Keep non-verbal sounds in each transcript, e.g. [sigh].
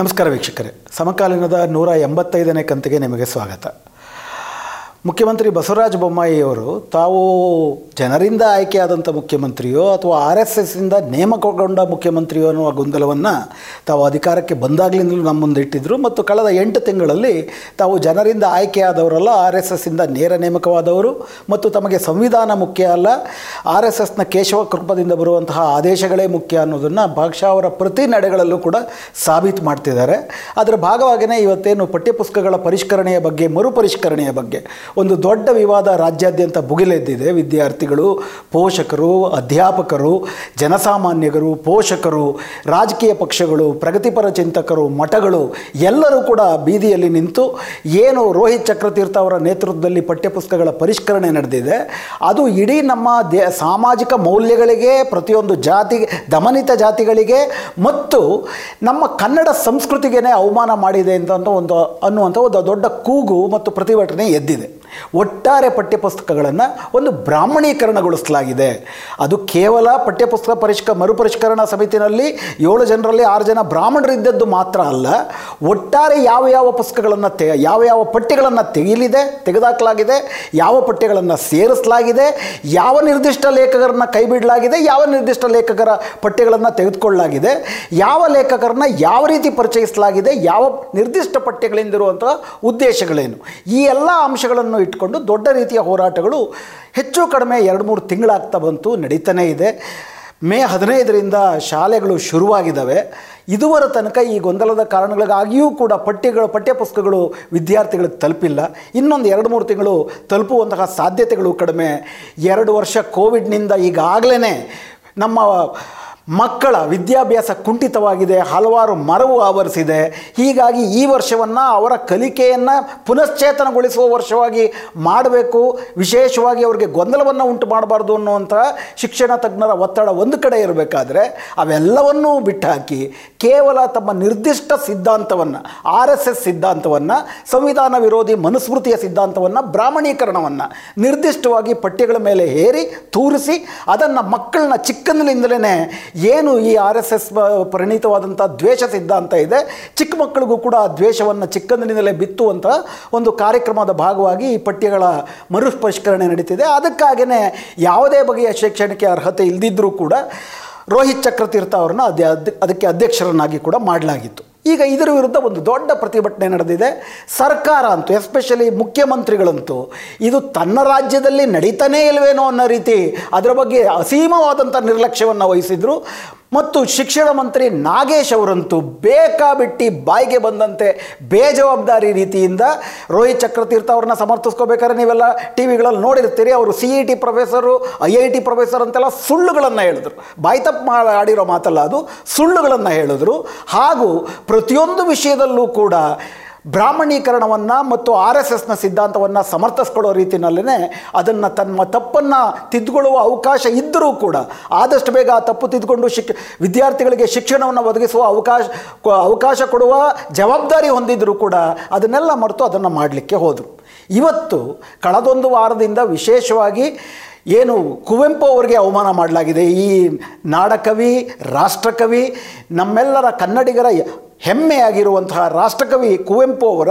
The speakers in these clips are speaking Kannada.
ನಮಸ್ಕಾರ ವೀಕ್ಷಕರೇ. ಸಮಕಾಲೀನದ ನೂರ ಎಂಬತ್ತೈದನೇ ಕಂತಿಗೆ ನಿಮಗೆ ಸ್ವಾಗತ. ಮುಖ್ಯಮಂತ್ರಿ ಬಸವರಾಜ ಬೊಮ್ಮಾಯಿಯವರು ತಾವು ಜನರಿಂದ ಆಯ್ಕೆಯಾದಂಥ ಮುಖ್ಯಮಂತ್ರಿಯೋ ಅಥವಾ ಆರ್ ಎಸ್ ಎಸ್ಸಿಂದ ನೇಮಕಗೊಂಡ ಮುಖ್ಯಮಂತ್ರಿಯೋ ಅನ್ನುವ ಗೊಂದಲವನ್ನು ತಾವು ಅಧಿಕಾರಕ್ಕೆ ಬಂದಾಗಲಿಂದಲೂ ನಮ್ಮ ಮುಂದೆ ಇಟ್ಟಿದ್ದರು ಮತ್ತು ಕಳೆದ ಎಂಟು ತಿಂಗಳಲ್ಲಿ ತಾವು ಜನರಿಂದ ಆಯ್ಕೆಯಾದವರಲ್ಲ, ಆರ್ ಎಸ್ ಎಸ್ಸಿಂದ ನೇರ ನೇಮಕವಾದವರು ಮತ್ತು ತಮಗೆ ಸಂವಿಧಾನ ಮುಖ್ಯ ಅಲ್ಲ, ಆರ್ ಎಸ್ ಎಸ್ನ ಕೇಶವ ಕೃಪದಿಂದ ಬರುವಂತಹ ಆದೇಶಗಳೇ ಮುಖ್ಯ ಅನ್ನೋದನ್ನು ಭಾಗಶಃ ಅವರ ಪ್ರತಿ ನಡೆಗಳಲ್ಲೂ ಕೂಡ ಸಾಬೀತು ಮಾಡ್ತಿದ್ದಾರೆ. ಅದರ ಭಾಗವಾಗಿಯೇ ಇವತ್ತೇನು ಪಠ್ಯಪುಸ್ತಕಗಳ ಪರಿಷ್ಕರಣೆಯ ಬಗ್ಗೆ, ಮರುಪರಿಷ್ಕರಣೆಯ ಬಗ್ಗೆ ಒಂದು ದೊಡ್ಡ ವಿವಾದ ರಾಜ್ಯಾದ್ಯಂತ ಭುಗಿಲೆದ್ದಿದೆ. ವಿದ್ಯಾರ್ಥಿಗಳು, ಪೋಷಕರು, ಅಧ್ಯಾಪಕರು, ಜನಸಾಮಾನ್ಯರು, ಪೋಷಕರು, ರಾಜಕೀಯ ಪಕ್ಷಗಳು, ಪ್ರಗತಿಪರ ಚಿಂತಕರು, ಮಠಗಳು ಎಲ್ಲರೂ ಕೂಡ ಬೀದಿಯಲ್ಲಿ ನಿಂತು ಏನು ರೋಹಿತ್ ಚಕ್ರತೀರ್ಥ ಅವರ ನೇತೃತ್ವದಲ್ಲಿ ಪಠ್ಯಪುಸ್ತಕಗಳ ಪರಿಷ್ಕರಣೆ ನಡೆದಿದೆ. ಅದು ಇಡೀ ನಮ್ಮ ದೇ, ಸಾಮಾಜಿಕ ಮೌಲ್ಯಗಳಿಗೆ, ಪ್ರತಿಯೊಂದು ಜಾತಿಗೆ ದಮನಿತ ಜಾತಿಗಳಿಗೆ ಮತ್ತು ನಮ್ಮ ಕನ್ನಡ ಸಂಸ್ಕೃತಿಗೇನೆ ಅವಮಾನ ಮಾಡಿದೆ ಅಂತ ಒಂದು ಅನ್ನುವಂಥ ಒಂದು ದೊಡ್ಡ ಕೂಗು ಮತ್ತು ಪ್ರತಿಭಟನೆ ಎದ್ದಿದೆ. ಒಟ್ಟಾರೆ ಪಠ್ಯಪುಸ್ತಕಗಳನ್ನು ಒಂದು ಬ್ರಾಹ್ಮಣೀಕರಣಗೊಳಿಸಲಾಗಿದೆ. ಅದು ಕೇವಲ ಪಠ್ಯಪುಸ್ತಕ ಪರಿಷ್ಕ, ಮರುಪರಿಷ್ಕರಣಾ ಸಮಿತಿನಲ್ಲಿ ಏಳು ಜನರಲ್ಲಿ ಆರು ಜನ ಬ್ರಾಹ್ಮಣರಿದ್ದದ್ದು ಮಾತ್ರ ಅಲ್ಲ, ಒಟ್ಟಾರೆ ಯಾವ ಯಾವ ಪುಸ್ತಕಗಳನ್ನು ತೆ, ಯಾವ ಯಾವ ಪಠ್ಯಗಳನ್ನು ತೆಗೆಯಲಿದೆ ತೆಗೆದಾಕಲಾಗಿದೆ, ಯಾವ ಪಠ್ಯಗಳನ್ನು ಸೇರಿಸಲಾಗಿದೆ, ಯಾವ ನಿರ್ದಿಷ್ಟ ಲೇಖಕರನ್ನು ಕೈಬಿಡಲಾಗಿದೆ, ಯಾವ ನಿರ್ದಿಷ್ಟ ಲೇಖಕರ ಪಠ್ಯಗಳನ್ನು ತೆಗೆದುಕೊಳ್ಳಲಾಗಿದೆ, ಯಾವ ಲೇಖಕರನ್ನ ಯಾವ ರೀತಿ ಪರಿಚಯಿಸಲಾಗಿದೆ, ಯಾವ ನಿರ್ದಿಷ್ಟ ಪಠ್ಯಗಳಿಂದಿರುವಂಥ ಉದ್ದೇಶಗಳೇನು. ಈ ಎಲ್ಲ ಅಂಶಗಳನ್ನು ಇಟ್ಕೊಂಡು ದೊಡ್ಡ ರೀತಿಯ ಹೋರಾಟಗಳು ಹೆಚ್ಚು ಕಡಿಮೆ ಎರಡು ಮೂರು ತಿಂಗಳಾಗ್ತಾ ಬಂತು, ನಡೀತಾನೇ ಇದೆ. ಮೇ ಹದಿನೈದರಿಂದ ಶಾಲೆಗಳು ಶುರುವಾಗಿದ್ದಾವೆ ಇದುವರ ತನಕ ಈ ಗೊಂದಲದ ಕಾರಣಗಳಿಗಾಗಿಯೂ ಕೂಡ ಪಠ್ಯಗಳು, ಪಠ್ಯಪುಸ್ತಕಗಳು ವಿದ್ಯಾರ್ಥಿಗಳಿಗೆ ತಲುಪಿಲ್ಲ. ಇನ್ನೊಂದು ಎರಡು ಮೂರು ತಿಂಗಳು ತಲುಪುವಂತಹ ಸಾಧ್ಯತೆಗಳು ಕಡಿಮೆ. ಎರಡು ವರ್ಷ ಕೋವಿಡ್ನಿಂದ ಈಗಾಗಲೇ ನಮ್ಮ ಮಕ್ಕಳ ವಿದ್ಯಾಭ್ಯಾಸ ಕುಂಠಿತವಾಗಿದೆ, ಹಲವಾರು ಮರವು ಆವರಿಸಿದೆ. ಹೀಗಾಗಿ ಈ ವರ್ಷವನ್ನು ಅವರ ಕಲಿಕೆಯನ್ನು ಪುನಶ್ಚೇತನಗೊಳಿಸುವ ವರ್ಷವಾಗಿ ಮಾಡಬೇಕು. ವಿಶೇಷವಾಗಿ ಅವರಿಗೆ ಗೊಂದಲವನ್ನು ಉಂಟು ಮಾಡಬಾರ್ದು ಅನ್ನುವಂಥ ಶಿಕ್ಷಣ ತಜ್ಞರ ಒತ್ತಡ ಒಂದು ಕಡೆ ಇರಬೇಕಾದ್ರೆ ಅವೆಲ್ಲವನ್ನೂ ಬಿಟ್ಟಾಕಿ ಕೇವಲ ತಮ್ಮ ನಿರ್ದಿಷ್ಟ ಸಿದ್ಧಾಂತವನ್ನು, ಆರ್ ಎಸ್ ಎಸ್ ಸಿದ್ಧಾಂತವನ್ನು, ಸಂವಿಧಾನ ವಿರೋಧಿ ಮನುಸ್ಮೃತಿಯ ಸಿದ್ಧಾಂತವನ್ನು, ಬ್ರಾಹ್ಮಣೀಕರಣವನ್ನು ನಿರ್ದಿಷ್ಟವಾಗಿ ಪಠ್ಯಗಳ ಮೇಲೆ ಹೇರಿ, ತೂರಿಸಿ, ಅದನ್ನು ಮಕ್ಕಳನ್ನ ಚಿಕ್ಕಂದಿನಿಂದಲೇ ಏನು ಈ ಆರ್ ಎಸ್ ಎಸ್ ಪರಿಣಿತವಾದಂಥ ದ್ವೇಷ ಸಿದ್ಧಾಂತ ಇದೆ. ಚಿಕ್ಕ ಮಕ್ಕಳಿಗೂ ಕೂಡ ಆ ದ್ವೇಷವನ್ನು ಚಿಕ್ಕಂದಿನಿಂದಲೇ ಬಿತ್ತುವಂಥ ಒಂದು ಕಾರ್ಯಕ್ರಮದ ಭಾಗವಾಗಿ ಈ ಪಠ್ಯಗಳ ಮರುಪರಿಷ್ಕರಣೆ ನಡೀತಿದೆ. ಅದಕ್ಕಾಗಿಯೇ ಯಾವುದೇ ಬಗೆಯ ಶೈಕ್ಷಣಿಕ ಅರ್ಹತೆ ಇಲ್ಲದಿದ್ದರೂ ಕೂಡ ರೋಹಿತ್ ಚಕ್ರತೀರ್ಥ ಅವ್ರನ್ನ ಅದೇ ಅದಕ್ಕೆ ಅಧ್ಯಕ್ಷರನ್ನಾಗಿ ಕೂಡ ಮಾಡಲಾಗಿತ್ತು. ಈಗ ಇದರ ವಿರುದ್ಧ ಒಂದು ದೊಡ್ಡ ಪ್ರತಿಭಟನೆ ನಡೆದಿದೆ. ಸರ್ಕಾರ ಅಂತೂ ಎಸ್ಪೆಷಲಿ ಮುಖ್ಯಮಂತ್ರಿಗಳಂತೂ, ಇದು ತನ್ನ ರಾಜ್ಯದಲ್ಲಿ ನಡೀತಾನೇ ಇಲ್ವೇನೋ ಅನ್ನೋ ರೀತಿ ಅದರ ಬಗ್ಗೆ ಅಸೀಮವಾದಂಥ ನಿರ್ಲಕ್ಷ್ಯವನ್ನು ವಹಿಸಿದರು. ಮತ್ತು ಶಿಕ್ಷಣ ಮಂತ್ರಿ ನಾಗೇಶ್ ಅವರಂತೂ ಬೇಕಾಬಿಟ್ಟಿ ಬಾಯಿಗೆ ಬಂದಂತೆ ಬೇಜವಾಬ್ದಾರಿ ರೀತಿಯಿಂದ ರೋಹಿತ್ ಚಕ್ರತೀರ್ಥ ಅವ್ರನ್ನ ಸಮರ್ಥಿಸ್ಕೋಬೇಕಾದ್ರೆ ನೀವೆಲ್ಲ ಟಿ ವಿಗಳಲ್ಲಿ ನೋಡಿರ್ತೀರಿ. ಅವರು C E T professor, I I T professor ಅಂತೆಲ್ಲ ಸುಳ್ಳುಗಳನ್ನು ಹೇಳಿದ್ರು. ಬಾಯ್ತಪ್ಪ ಆಡಿರೋ ಮಾತಲ್ಲ ಅದು ಸುಳ್ಳುಗಳನ್ನು ಹೇಳಿದ್ರು. ಹಾಗೂ ಪ್ರತಿಯೊಂದು ವಿಷಯದಲ್ಲೂ ಕೂಡ ಬ್ರಾಹ್ಮಣೀಕರಣವನ್ನು ಮತ್ತು ಆರ್ ಎಸ್ ಎಸ್ನ ಸಿದ್ಧಾಂತವನ್ನು ಸಮರ್ಥಿಸ್ಕೊಳ್ಳೋ ರೀತಿಯಲ್ಲೇ ಅದನ್ನು ತನ್ನ ತಪ್ಪನ್ನು ತಿದ್ದುಕೊಳ್ಳುವ ಅವಕಾಶ ಇದ್ದರೂ ಕೂಡ, ಆದಷ್ಟು ಬೇಗ ಆ ತಪ್ಪು ತಿದ್ದುಕೊಂಡು ಶಿಕ್, ವಿದ್ಯಾರ್ಥಿಗಳಿಗೆ ಶಿಕ್ಷಣವನ್ನು ಒದಗಿಸುವ ಅವಕಾಶ ಅವಕಾಶ ಕೊಡುವ ಜವಾಬ್ದಾರಿ ಹೊಂದಿದ್ದರೂ ಕೂಡ ಅದನ್ನೆಲ್ಲ ಮರೆತು ಅದನ್ನು ಮಾಡಲಿಕ್ಕೆ ಹೋದರು. ಇವತ್ತು ಕಳೆದೊಂದು ವಾರದಿಂದ ವಿಶೇಷವಾಗಿ ಏನು ಕುವೆಂಪು ಅವರಿಗೆ ಅವಮಾನ ಮಾಡಲಾಗಿದೆ. ಈ ನಾಡಕವಿ, ರಾಷ್ಟ್ರಕವಿ, ನಮ್ಮೆಲ್ಲರ ಕನ್ನಡಿಗರ ಹೆಮ್ಮೆಯಾಗಿರುವಂತಹ ರಾಷ್ಟ್ರಕವಿ ಕುವೆಂಪು ಅವರ